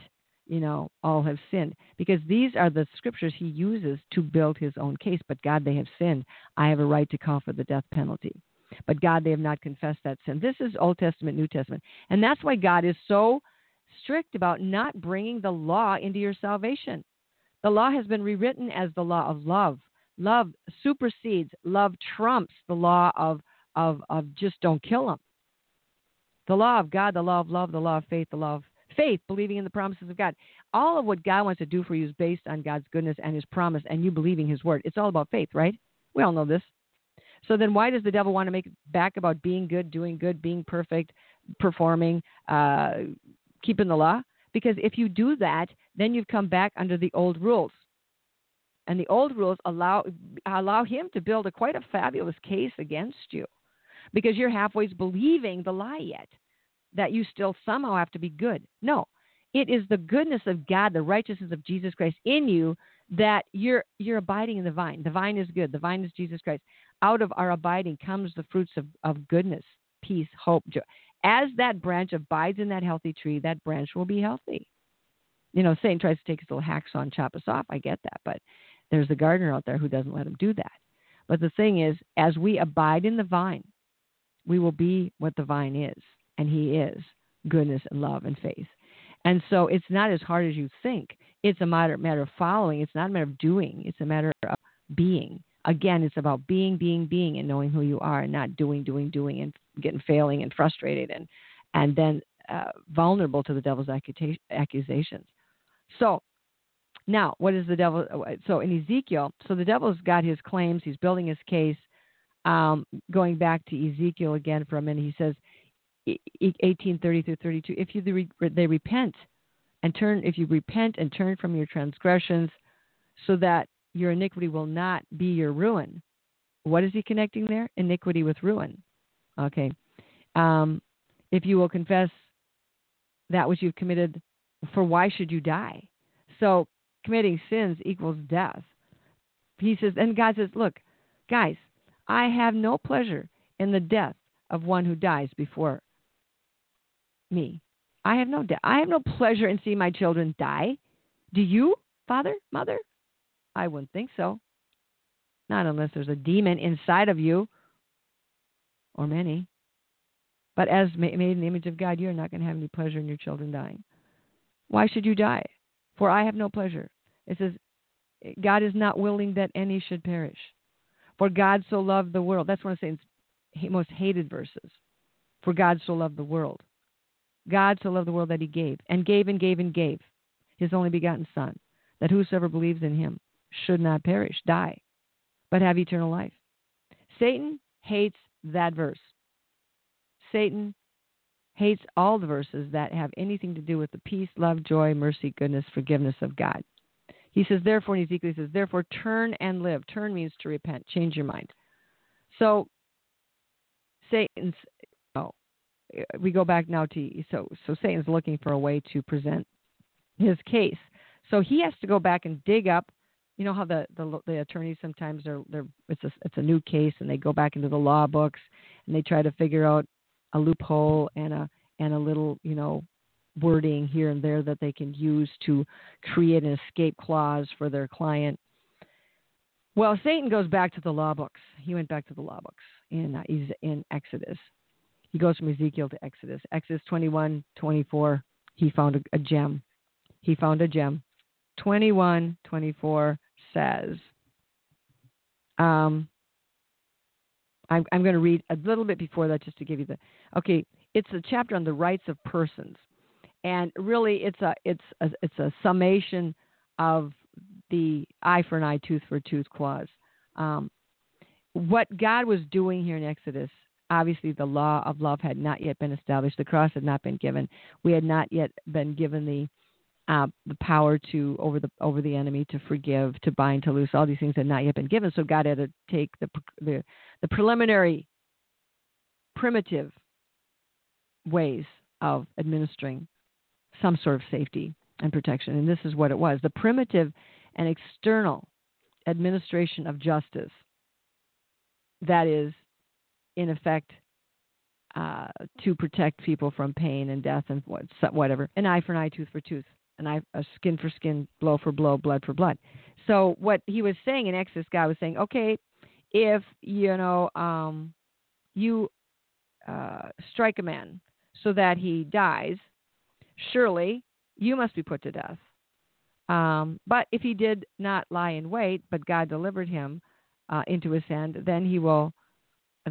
you know, all have sinned. Because these are the scriptures he uses to build his own case. But God, they have sinned. I have a right to call for the death penalty. But God, they have not confessed that sin. This is Old Testament, New Testament. And that's why God is so strict about not bringing the law into your salvation. The law has been rewritten as the law of love. Love supersedes, love trumps the law of, of, of just don't kill them. The law of God, the law of love, the law of faith, the law of faith, believing in the promises of God. All of what God wants to do for you is based on God's goodness and His promise and you believing His word. It's all about faith, right? We all know this. So then, why does the devil want to make back about being good, doing good, being perfect, performing, uh, keeping the law? Because if you do that, then you've come back under the old rules. And the old rules allow allow him to build a quite a fabulous case against you because you're halfway believing the lie yet that you still somehow have to be good. No, it is the goodness of God, the righteousness of Jesus Christ in you that you're you're abiding in the vine. The vine is good. The vine is Jesus Christ. Out of our abiding comes the fruits of, of goodness, peace, hope, joy. As that branch abides in that healthy tree, that branch will be healthy. You know, Satan tries to take his little hacksaw and chop us off. I get that, but there's a gardener out there who doesn't let him do that. But the thing is, as we abide in the vine, we will be what the vine is, and He is goodness and love and faith. And so it's not as hard as you think. It's a matter, matter of following. It's not a matter of doing. It's a matter of being. Again, it's about being, being, being, and knowing who you are, and not doing, doing, doing, and getting failing and frustrated, and and then uh, vulnerable to the devil's accusations. So now, what is the devil? So in Ezekiel, so the devil's got his claims. He's building his case um, going back to Ezekiel again for a minute, he says, 1830 through 32, if you they repent and turn, if you repent and turn from your transgressions, so that your iniquity will not be your ruin. What is he connecting there? Iniquity with ruin. Okay. Um, if you will confess that which you've committed, for why should you die? So committing sins equals death. He says, and God says, look, guys, I have no pleasure in the death of one who dies before me. I have no de- I have no pleasure in seeing my children die. Do you, father, mother? I wouldn't think so. Not unless there's a demon inside of you, or many. But as made in the image of God, you're not going to have any pleasure in your children dying. Why should you die? For I have no pleasure. It says, God is not willing that any should perish, for God so loved the world. That's one of Satan's most hated verses. For God so loved the world. God so loved the world that he gave, and gave and gave and gave his only begotten Son, that whosoever believes in him should not perish, die, but have eternal life. Satan hates that verse. Satan hates all the verses that have anything to do with the peace, love, joy, mercy, goodness, forgiveness of God. He says, therefore, in Ezekiel, he says, therefore, turn and live. Turn means to repent, change your mind. So, Satan's, we go back now to, so, so Satan's looking for a way to present his case. So he has to go back and dig up, you know how the, the, the attorneys sometimes they're they're, it's a, it's a new case and they go back into the law books and they try to figure out a loophole and a, and a little, you know, wording here and there that they can use to create an escape clause for their client. Well, Satan goes back to the law books. He went back to the law books in uh, in Exodus. He goes from Ezekiel to Exodus. Exodus 21, 24, he found a, a gem. He found a gem. 21, 24 says, um, I'm, I'm going to read a little bit before that just to give you the, okay, it's a chapter on the rights of persons and really it's a it's a, it's a summation of the eye for an eye, tooth for a tooth clause. Um, what God was doing here in Exodus, obviously the law of love had not yet been established. The cross had not been given. We had not yet been given the uh, the power to over the over the enemy to forgive, to bind, to loose. All these things had not yet been given. So God had to take the the, the preliminary, primitive ways of administering some sort of safety and protection. And this is what it was the primitive and external administration of justice that is, in effect, uh, to protect people from pain and death and whatever. An eye for an eye, tooth for tooth, an eye, a skin for skin, blow for blow, blood for blood. So what he was saying in Exodus, guy was saying, okay, if you know um, you uh, strike a man so that he dies, surely you must be put to death. Um, but if he did not lie in wait, but God delivered him uh, into his hand, then he will,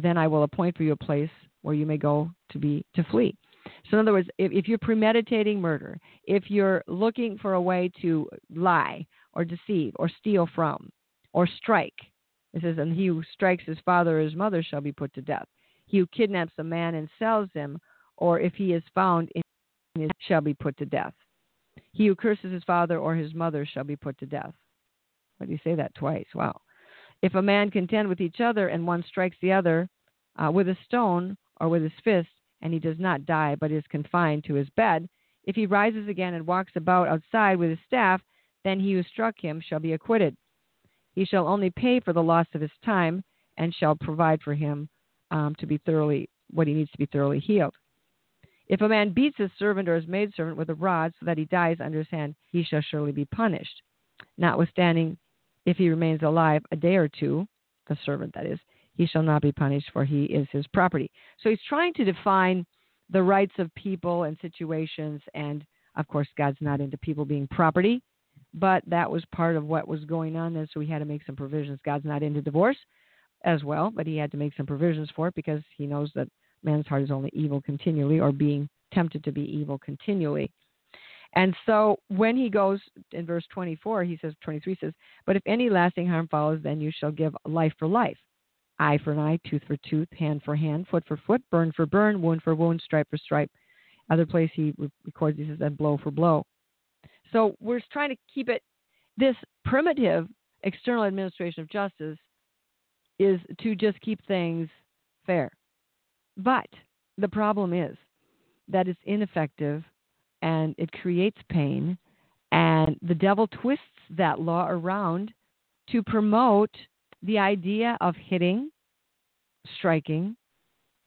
then I will appoint for you a place where you may go to be to flee. So in other words, if, if you're premeditating murder, if you're looking for a way to lie or deceive or steal from or strike, it says, and he who strikes his father or his mother shall be put to death. He who kidnaps a man and sells him, or if he is found in shall be put to death. He who curses his father or his mother shall be put to death. Why do you say that twice? Wow. If a man contend with each other and one strikes the other uh, with a stone or with his fist, and he does not die but is confined to his bed, if he rises again and walks about outside with his staff, then he who struck him shall be acquitted. He shall only pay for the loss of his time and shall provide for him um, to be thoroughly what he needs to be thoroughly healed. If a man beats his servant or his maidservant with a rod so that he dies under his hand, he shall surely be punished. Notwithstanding, if he remains alive a day or two, the servant that is, he shall not be punished, for he is his property. So he's trying to define the rights of people and situations, and of course, God's not into people being property, but that was part of what was going on there, so he had to make some provisions. God's not into divorce as well, but he had to make some provisions for it because he knows that man's heart is only evil continually or being tempted to be evil continually. And so when he goes in verse 24, he says, 23 says, But if any lasting harm follows, then you shall give life for life, eye for an eye, tooth for tooth, hand for hand, foot for foot, burn for burn, wound for wound, stripe for stripe. Other place he records, he says, and blow for blow. So we're trying to keep it, this primitive external administration of justice is to just keep things fair. But the problem is that it's ineffective and it creates pain, and the devil twists that law around to promote the idea of hitting, striking,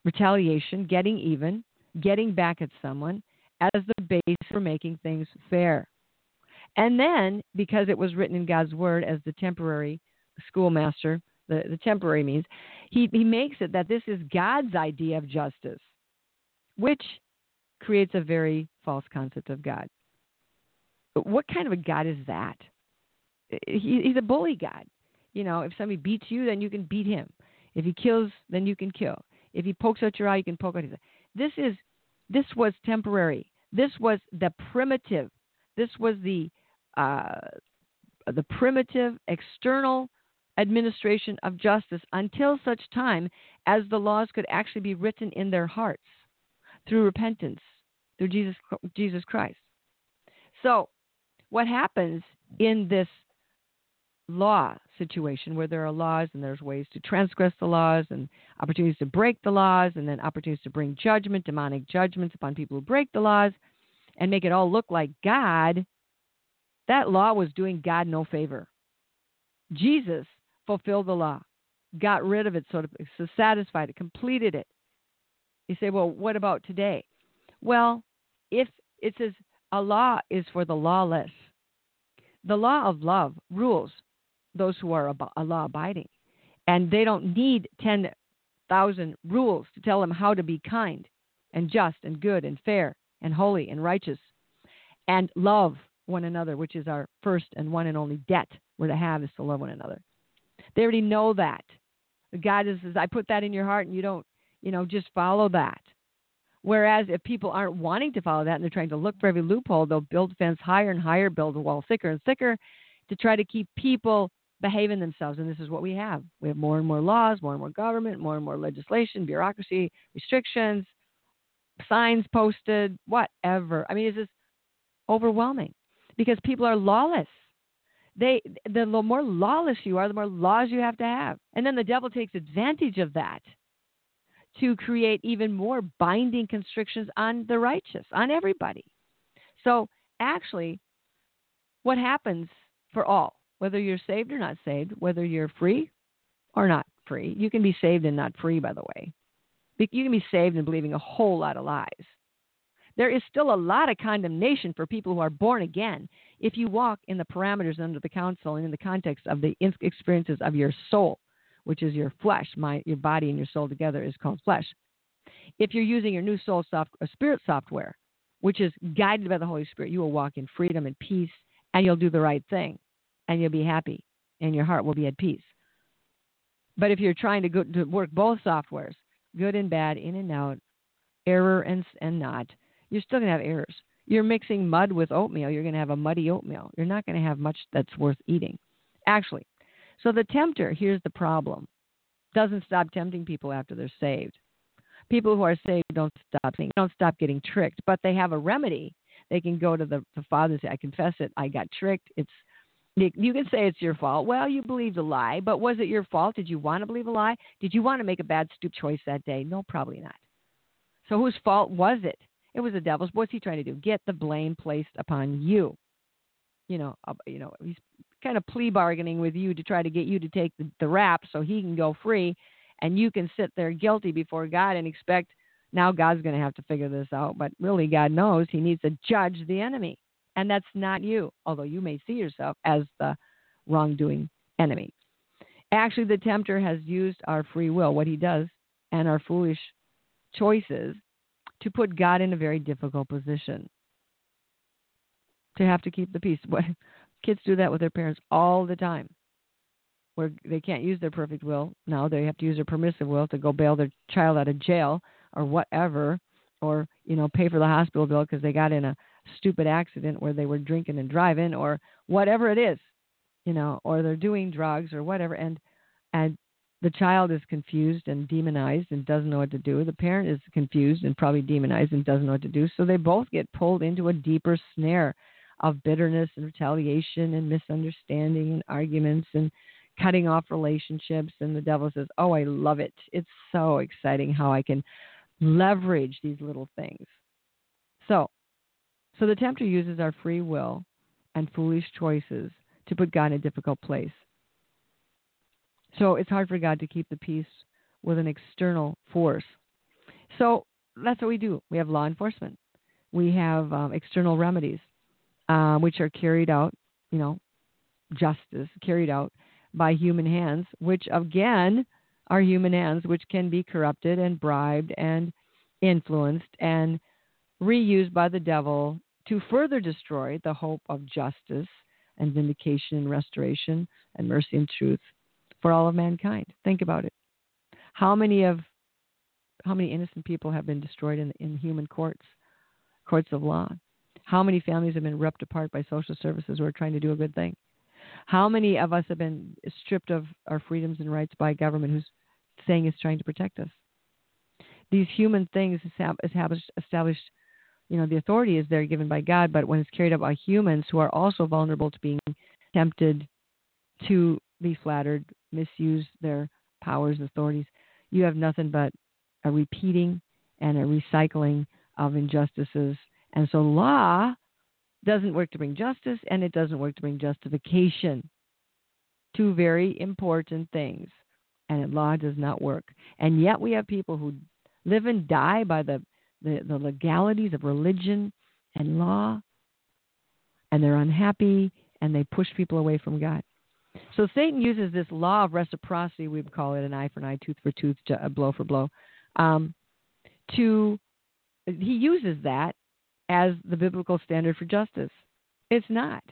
retaliation, getting even, getting back at someone as the base for making things fair. And then, because it was written in God's word as the temporary schoolmaster, the, the temporary means, he, he makes it that this is God's idea of justice, which creates a very false concept of God. What kind of a God is that? He, he's a bully God. You know, if somebody beats you, then you can beat him. If he kills, then you can kill. If he pokes out your eye, you can poke out his eye. This is this was temporary. This was the primitive. This was the uh, the primitive external administration of justice until such time as the laws could actually be written in their hearts through repentance, through Jesus, Jesus Christ. So, what happens in this law situation where there are laws and there's ways to transgress the laws and opportunities to break the laws and then opportunities to bring judgment, demonic judgments upon people who break the laws and make it all look like God, that law was doing God no favor. Jesus fulfilled the law, got rid of it, sort of satisfied it, completed it. You say, well, what about today? Well, if it says a law is for the lawless, the law of love rules those who are a law abiding, and they don't need 10,000 rules to tell them how to be kind and just and good and fair and holy and righteous and love one another, which is our first and one and only debt we're to have is to love one another. They already know that. God says, I put that in your heart and you don't, you know, just follow that. Whereas if people aren't wanting to follow that and they're trying to look for every loophole, they'll build fence higher and higher, build a wall thicker and thicker to try to keep people behaving themselves. And this is what we have. We have more and more laws, more and more government, more and more legislation, bureaucracy, restrictions, signs posted, whatever. I mean, it's just overwhelming because people are lawless. They the more lawless you are, the more laws you have to have. And then the devil takes advantage of that to create even more binding constrictions on the righteous, on everybody. So actually what happens for all, whether you're saved or not saved, whether you're free or not free. You can be saved and not free, by the way. You can be saved and believing a whole lot of lies there is still a lot of condemnation for people who are born again if you walk in the parameters under the counsel and in the context of the experiences of your soul, which is your flesh, my, your body and your soul together is called flesh. If you're using your new soul soft, or spirit software, which is guided by the Holy Spirit, you will walk in freedom and peace, and you'll do the right thing, and you'll be happy, and your heart will be at peace. But if you're trying to, go, to work both softwares, good and bad, in and out, error and, and not, you're still going to have errors. You're mixing mud with oatmeal, you're going to have a muddy oatmeal. You're not going to have much that's worth eating. Actually, so the tempter, here's the problem, doesn't stop tempting people after they're saved. People who are saved don't stop don't stop getting tricked, but they have a remedy. They can go to the, the Father and say, I confess it, I got tricked. It's you can say it's your fault. Well, you believed a lie, but was it your fault? Did you want to believe a lie? Did you want to make a bad, stupid choice that day? No, probably not. So whose fault was it? It was the devil's. What's he trying to do? Get the blame placed upon you. You know, uh, you know, he's kind of plea bargaining with you to try to get you to take the, the rap so he can go free, and you can sit there guilty before God and expect now God's going to have to figure this out. But really, God knows He needs to judge the enemy, and that's not you. Although you may see yourself as the wrongdoing enemy. Actually, the tempter has used our free will, what he does, and our foolish choices to put God in a very difficult position. To have to keep the peace. What kids do that with their parents all the time. Where they can't use their perfect will. Now they have to use their permissive will to go bail their child out of jail or whatever, or you know pay for the hospital bill because they got in a stupid accident where they were drinking and driving or whatever it is, you know, or they're doing drugs or whatever, and and the child is confused and demonized and doesn't know what to do. The parent is confused and probably demonized and doesn't know what to do. So they both get pulled into a deeper snare of bitterness and retaliation and misunderstanding and arguments and cutting off relationships. And the devil says, Oh, I love it. It's so exciting how I can leverage these little things. So, so the tempter uses our free will and foolish choices to put God in a difficult place. So it's hard for God to keep the peace with an external force. So that's what we do. We have law enforcement. We have um, external remedies, uh, which are carried out, you know, justice carried out by human hands, which again are human hands, which can be corrupted and bribed and influenced and reused by the devil to further destroy the hope of justice and vindication and restoration and mercy and truth for all of mankind. Think about it. How many of how many innocent people have been destroyed in, in human courts, courts of law? How many families have been ripped apart by social services who are trying to do a good thing? How many of us have been stripped of our freedoms and rights by government who's saying it's trying to protect us? These human things established, established, you know, the authority is there given by God, but when it's carried out by humans who are also vulnerable to being tempted to be flattered, misuse their powers, authorities, you have nothing but a repeating and a recycling of injustices. And so law doesn't work to bring justice and it doesn't work to bring justification. Two very important things. And law does not work. And yet we have people who live and die by the the, the legalities of religion and law, and they're unhappy and they push people away from God. So Satan uses this law of reciprocity, we would call it an eye for an eye, tooth for tooth, a blow for blow, um, to he uses that as the biblical standard for justice. It's not.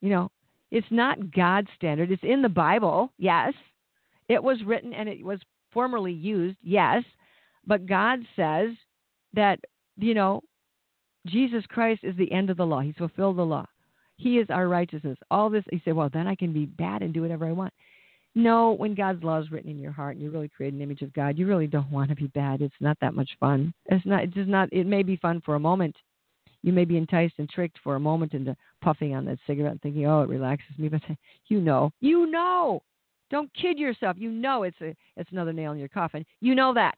You know, it's not God's standard. It's in the Bible, yes. It was written and it was formerly used, yes. But God says that, you know, Jesus Christ is the end of the law. He's fulfilled the law. He is our righteousness. All this, you say, well, then I can be bad and do whatever I want. No, when God's law is written in your heart and you really create an image of God, you really don't want to be bad. It's not that much fun. It's not. It's just not. It may be fun for a moment. You may be enticed and tricked for a moment into puffing on that cigarette and thinking, "Oh, it relaxes me," but you know, you know. Don't kid yourself. You know it's a it's another nail in your coffin. You know that.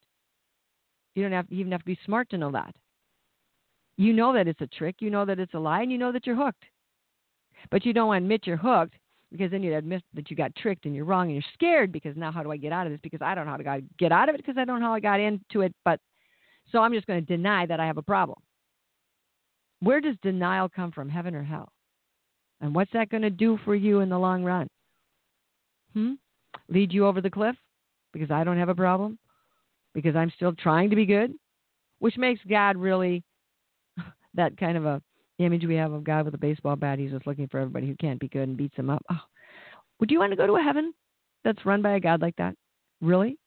You don't have you even have to be smart to know that. You know that it's a trick. You know that it's a lie, and you know that you're hooked. But you don't admit you're hooked because then you'd admit that you got tricked and you're wrong and you're scared because now how do I get out of this? Because I don't know how to get out of it because I don't know how I got into it. But so I'm just going to deny that I have a problem. Where does denial come from, heaven or hell? And what's that going to do for you in the long run? Hmm? Lead you over the cliff because I don't have a problem? Because I'm still trying to be good? Which makes God really that kind of a image we have of God with a baseball bat. He's just looking for everybody who can't be good and beats them up. Oh, would you want to go to a heaven that's run by a God like that? Really?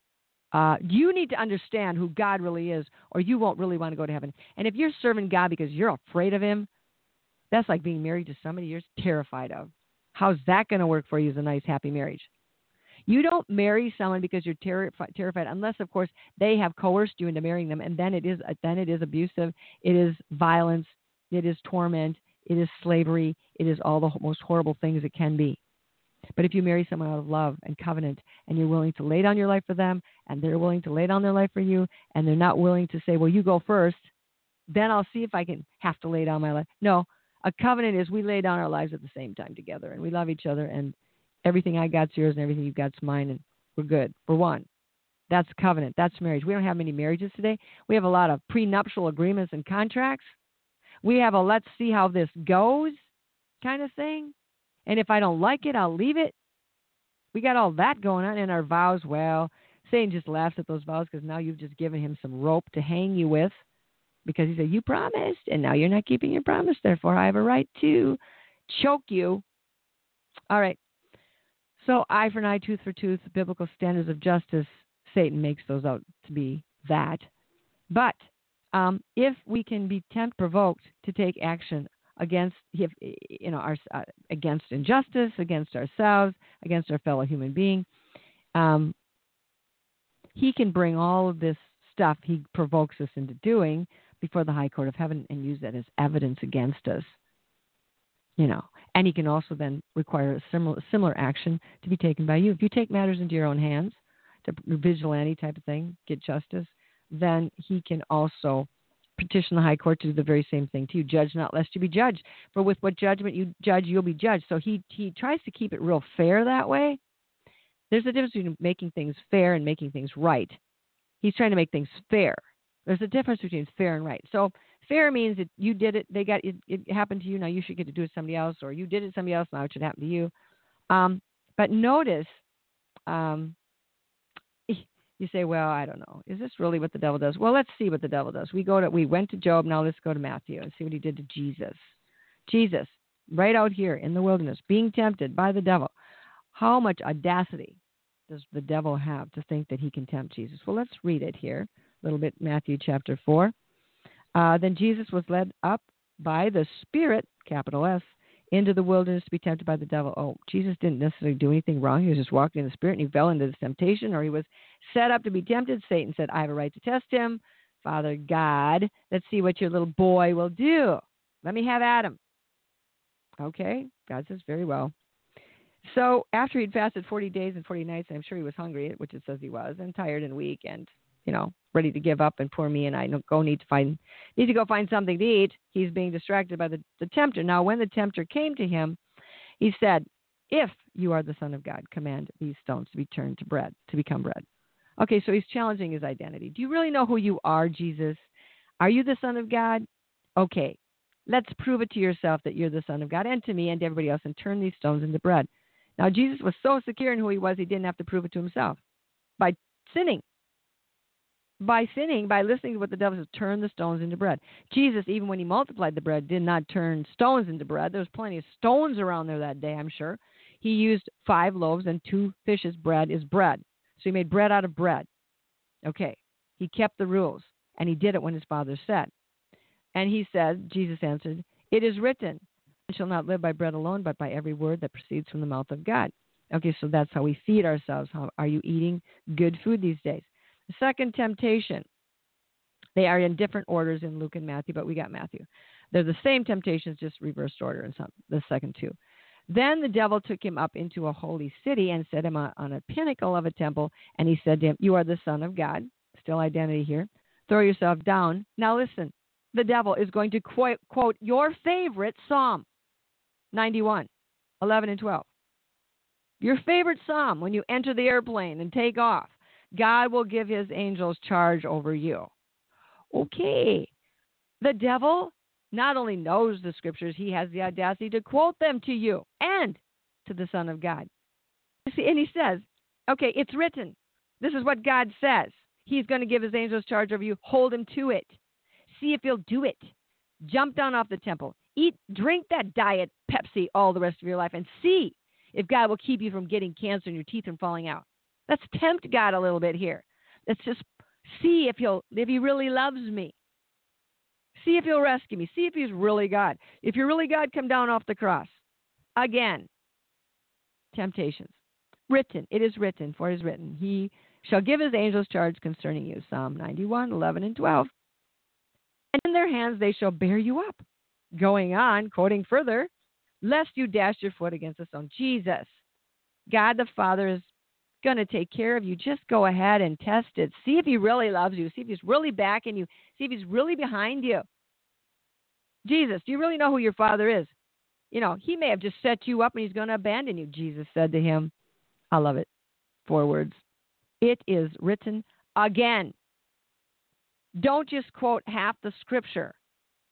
Uh, you need to understand who God really is, or you won't really want to go to heaven. And if you're serving God because you're afraid of Him, that's like being married to somebody you're terrified of. How's that going to work for you as a nice, happy marriage? You don't marry someone because you're terrified, terrified, unless, of course, they have coerced you into marrying them, and then it is then it is abusive, it is violence, it is torment. It is slavery. It is all the most horrible things it can be. But if you marry someone out of love and covenant and you're willing to lay down your life for them and they're willing to lay down their life for you and they're not willing to say, well, you go first, then I'll see if I can have to lay down my life. No, a covenant is we lay down our lives at the same time together and we love each other and everything I got's yours and everything you've got's mine and we're good. We're one. That's covenant. That's marriage. We don't have many marriages today. We have a lot of prenuptial agreements and contracts we have a let's see how this goes kind of thing. And if I don't like it, I'll leave it. We got all that going on in our vows. Well, Satan just laughs at those vows because now you've just given him some rope to hang you with because he said, You promised, and now you're not keeping your promise. Therefore, I have a right to choke you. All right. So, eye for an eye, tooth for tooth, biblical standards of justice, Satan makes those out to be that. But um, if we can be tempt provoked to take action against if, you know our, uh, against injustice, against ourselves, against our fellow human being, um, he can bring all of this stuff he provokes us into doing before the high court of heaven and use that as evidence against us. You know, and he can also then require a similar similar action to be taken by you. If you take matters into your own hands, to vigilante type of thing, get justice then he can also petition the high court to do the very same thing to you. Judge not lest you be judged. For with what judgment you judge, you'll be judged. So he he tries to keep it real fair that way. There's a difference between making things fair and making things right. He's trying to make things fair. There's a difference between fair and right. So fair means that you did it, they got it, it happened to you. Now you should get to do it to somebody else, or you did it to somebody else. Now it should happen to you. Um, but notice um, you say, well, I don't know. Is this really what the devil does? Well, let's see what the devil does. We go to we went to Job. Now let's go to Matthew and see what he did to Jesus. Jesus, right out here in the wilderness, being tempted by the devil. How much audacity does the devil have to think that he can tempt Jesus? Well, let's read it here a little bit. Matthew chapter four. Uh, then Jesus was led up by the Spirit, capital S, into the wilderness to be tempted by the devil. Oh, Jesus didn't necessarily do anything wrong. He was just walking in the Spirit and he fell into this temptation, or he was set up to be tempted. Satan said, I have a right to test him. Father God, let's see what your little boy will do. Let me have Adam. Okay, God says, very well. So after he'd fasted 40 days and 40 nights, I'm sure he was hungry, which it says he was, and tired and weak, and you know, ready to give up and poor me and I go need to find need to go find something to eat. He's being distracted by the, the tempter. Now when the tempter came to him, he said, If you are the Son of God, command these stones to be turned to bread, to become bread. Okay, so he's challenging his identity. Do you really know who you are, Jesus? Are you the Son of God? Okay, let's prove it to yourself that you're the Son of God and to me and to everybody else and turn these stones into bread. Now, Jesus was so secure in who he was, he didn't have to prove it to himself by sinning. By sinning, by listening to what the devil says, turn the stones into bread. Jesus, even when he multiplied the bread, did not turn stones into bread. There was plenty of stones around there that day, I'm sure. He used five loaves and two fishes. Bread is bread. So he made bread out of bread. Okay. He kept the rules, and he did it when his father said. And he said, Jesus answered, It is written, shall not live by bread alone, but by every word that proceeds from the mouth of God. Okay, so that's how we feed ourselves. How are you eating good food these days? The second temptation. They are in different orders in Luke and Matthew, but we got Matthew. They're the same temptations, just reversed order in some the second two. Then the devil took him up into a holy city and set him on a pinnacle of a temple, and he said to him, You are the Son of God. Still identity here. Throw yourself down. Now listen, the devil is going to quote, quote your favorite Psalm 91, 11 and 12. Your favorite Psalm when you enter the airplane and take off. God will give his angels charge over you. Okay. The devil not only knows the scriptures, he has the audacity to quote them to you and to the Son of God. See, and he says, okay, it's written. This is what God says. He's going to give his angels charge over you. Hold him to it. See if he'll do it. Jump down off the temple. Eat, drink that diet Pepsi all the rest of your life and see if God will keep you from getting cancer and your teeth from falling out. Let's tempt God a little bit here. Let's just see if he'll if he really loves me. See if he'll rescue me. See if he's really God. If you're really God, come down off the cross. Again, temptations. Written. It is written, for it is written. He shall give his angels charge concerning you. Psalm 91, 11, and 12. And in their hands they shall bear you up. Going on, quoting further, lest you dash your foot against a stone. Jesus, God the Father is going to take care of you. Just go ahead and test it. See if he really loves you. See if he's really backing you. See if he's really behind you. Jesus, do you really know who your father is? You know, he may have just set you up and he's going to abandon you. Jesus said to him, I love it. Four words. It is written again. Don't just quote half the scripture.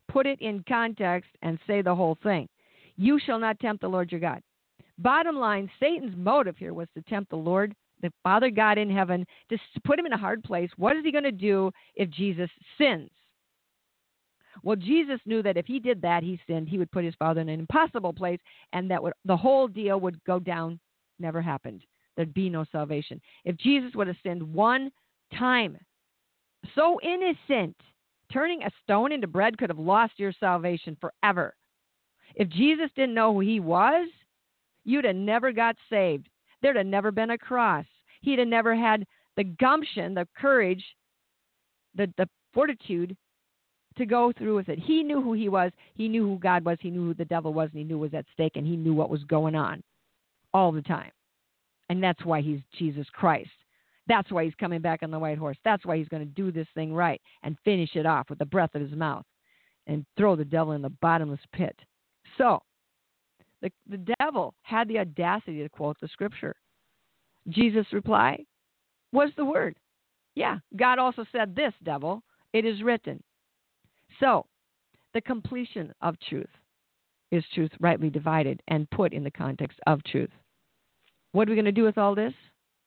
Put it in context and say the whole thing. You shall not tempt the Lord your God. Bottom line, Satan's motive here was to tempt the Lord, the Father God in heaven, to put him in a hard place. What is he going to do if Jesus sins? Well, Jesus knew that if he did that, he sinned. He would put his father in an impossible place, and that would the whole deal would go down. Never happened. There'd be no salvation. If Jesus would have sinned one time, so innocent, turning a stone into bread could have lost your salvation forever. If Jesus didn't know who he was, you'd have never got saved. There'd have never been a cross. He'd have never had the gumption, the courage, the, the fortitude to go through with it. He knew who he was. He knew who God was. He knew who the devil was, and he knew what was at stake, and he knew what was going on all the time. And that's why he's Jesus Christ. That's why he's coming back on the white horse. That's why he's going to do this thing right and finish it off with the breath of his mouth and throw the devil in the bottomless pit. So, the, the devil had the audacity to quote the scripture. Jesus' reply was the word. Yeah, God also said this, devil, it is written. So, the completion of truth is truth rightly divided and put in the context of truth. What are we going to do with all this?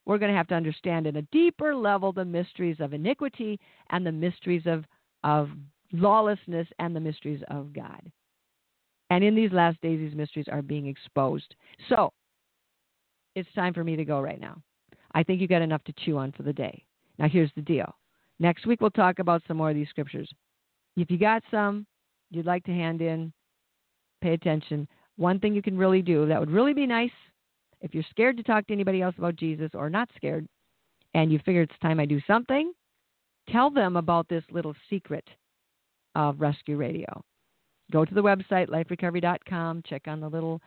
We're going to have to understand in a deeper level the mysteries of iniquity and the mysteries of, of lawlessness and the mysteries of God. And in these last days, these mysteries are being exposed. So, it's time for me to go right now. I think you got enough to chew on for the day. Now, here's the deal. Next week, we'll talk about some more of these scriptures. If you got some you'd like to hand in, pay attention. One thing you can really do that would really be nice if you're scared to talk to anybody else about Jesus or not scared, and you figure it's time I do something, tell them about this little secret of Rescue Radio. Go to the website, liferecovery.com, check on the little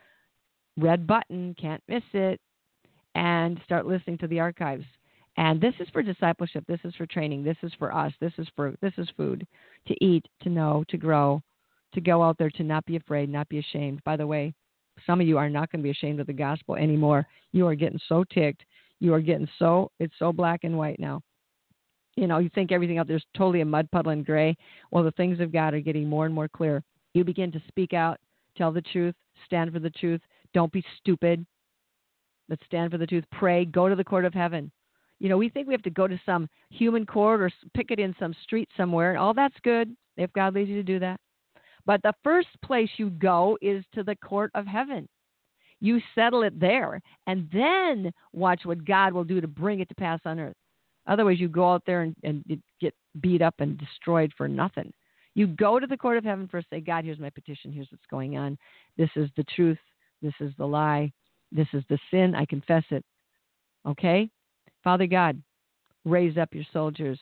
red button, can't miss it, and start listening to the archives. And this is for discipleship. This is for training. This is for us. This is for this is food to eat, to know, to grow, to go out there, to not be afraid, not be ashamed. By the way, some of you are not going to be ashamed of the gospel anymore. You are getting so ticked. You are getting so it's so black and white now. You know, you think everything out there's totally a mud puddle and gray. Well, the things of God are getting more and more clear. You begin to speak out, tell the truth, stand for the truth. Don't be stupid. Let's stand for the truth. Pray. Go to the court of heaven. You know, we think we have to go to some human court or pick it in some street somewhere. And all that's good if God leads you to do that. But the first place you go is to the court of heaven. You settle it there and then watch what God will do to bring it to pass on earth. Otherwise, you go out there and, and get beat up and destroyed for nothing. You go to the court of heaven first, say, God, here's my petition. Here's what's going on. This is the truth. This is the lie. This is the sin. I confess it. Okay? Father God, raise up your soldiers.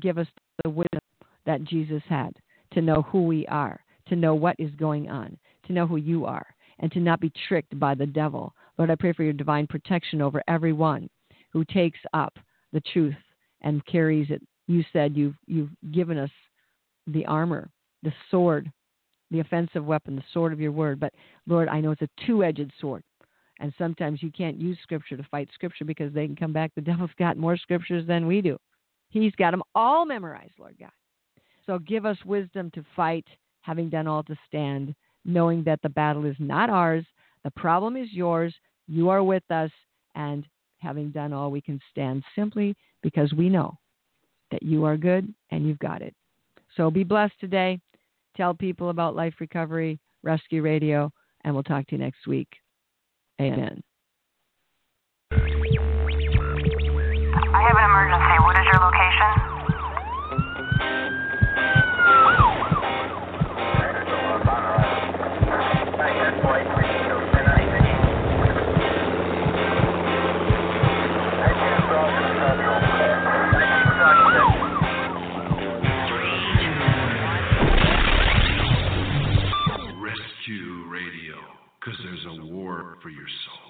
Give us the wisdom that Jesus had to know who we are, to know what is going on, to know who you are, and to not be tricked by the devil. Lord, I pray for your divine protection over everyone who takes up the truth and carries it. You said you've, you've given us the armor, the sword, the offensive weapon, the sword of your word. But Lord, I know it's a two edged sword. And sometimes you can't use scripture to fight scripture because they can come back. The devil's got more scriptures than we do. He's got them all memorized, Lord God. So give us wisdom to fight, having done all to stand, knowing that the battle is not ours. The problem is yours. You are with us. And having done all, we can stand simply because we know that you are good and you've got it. So be blessed today. Tell people about Life Recovery Rescue Radio, and we'll talk to you next week. Amen. for your soul.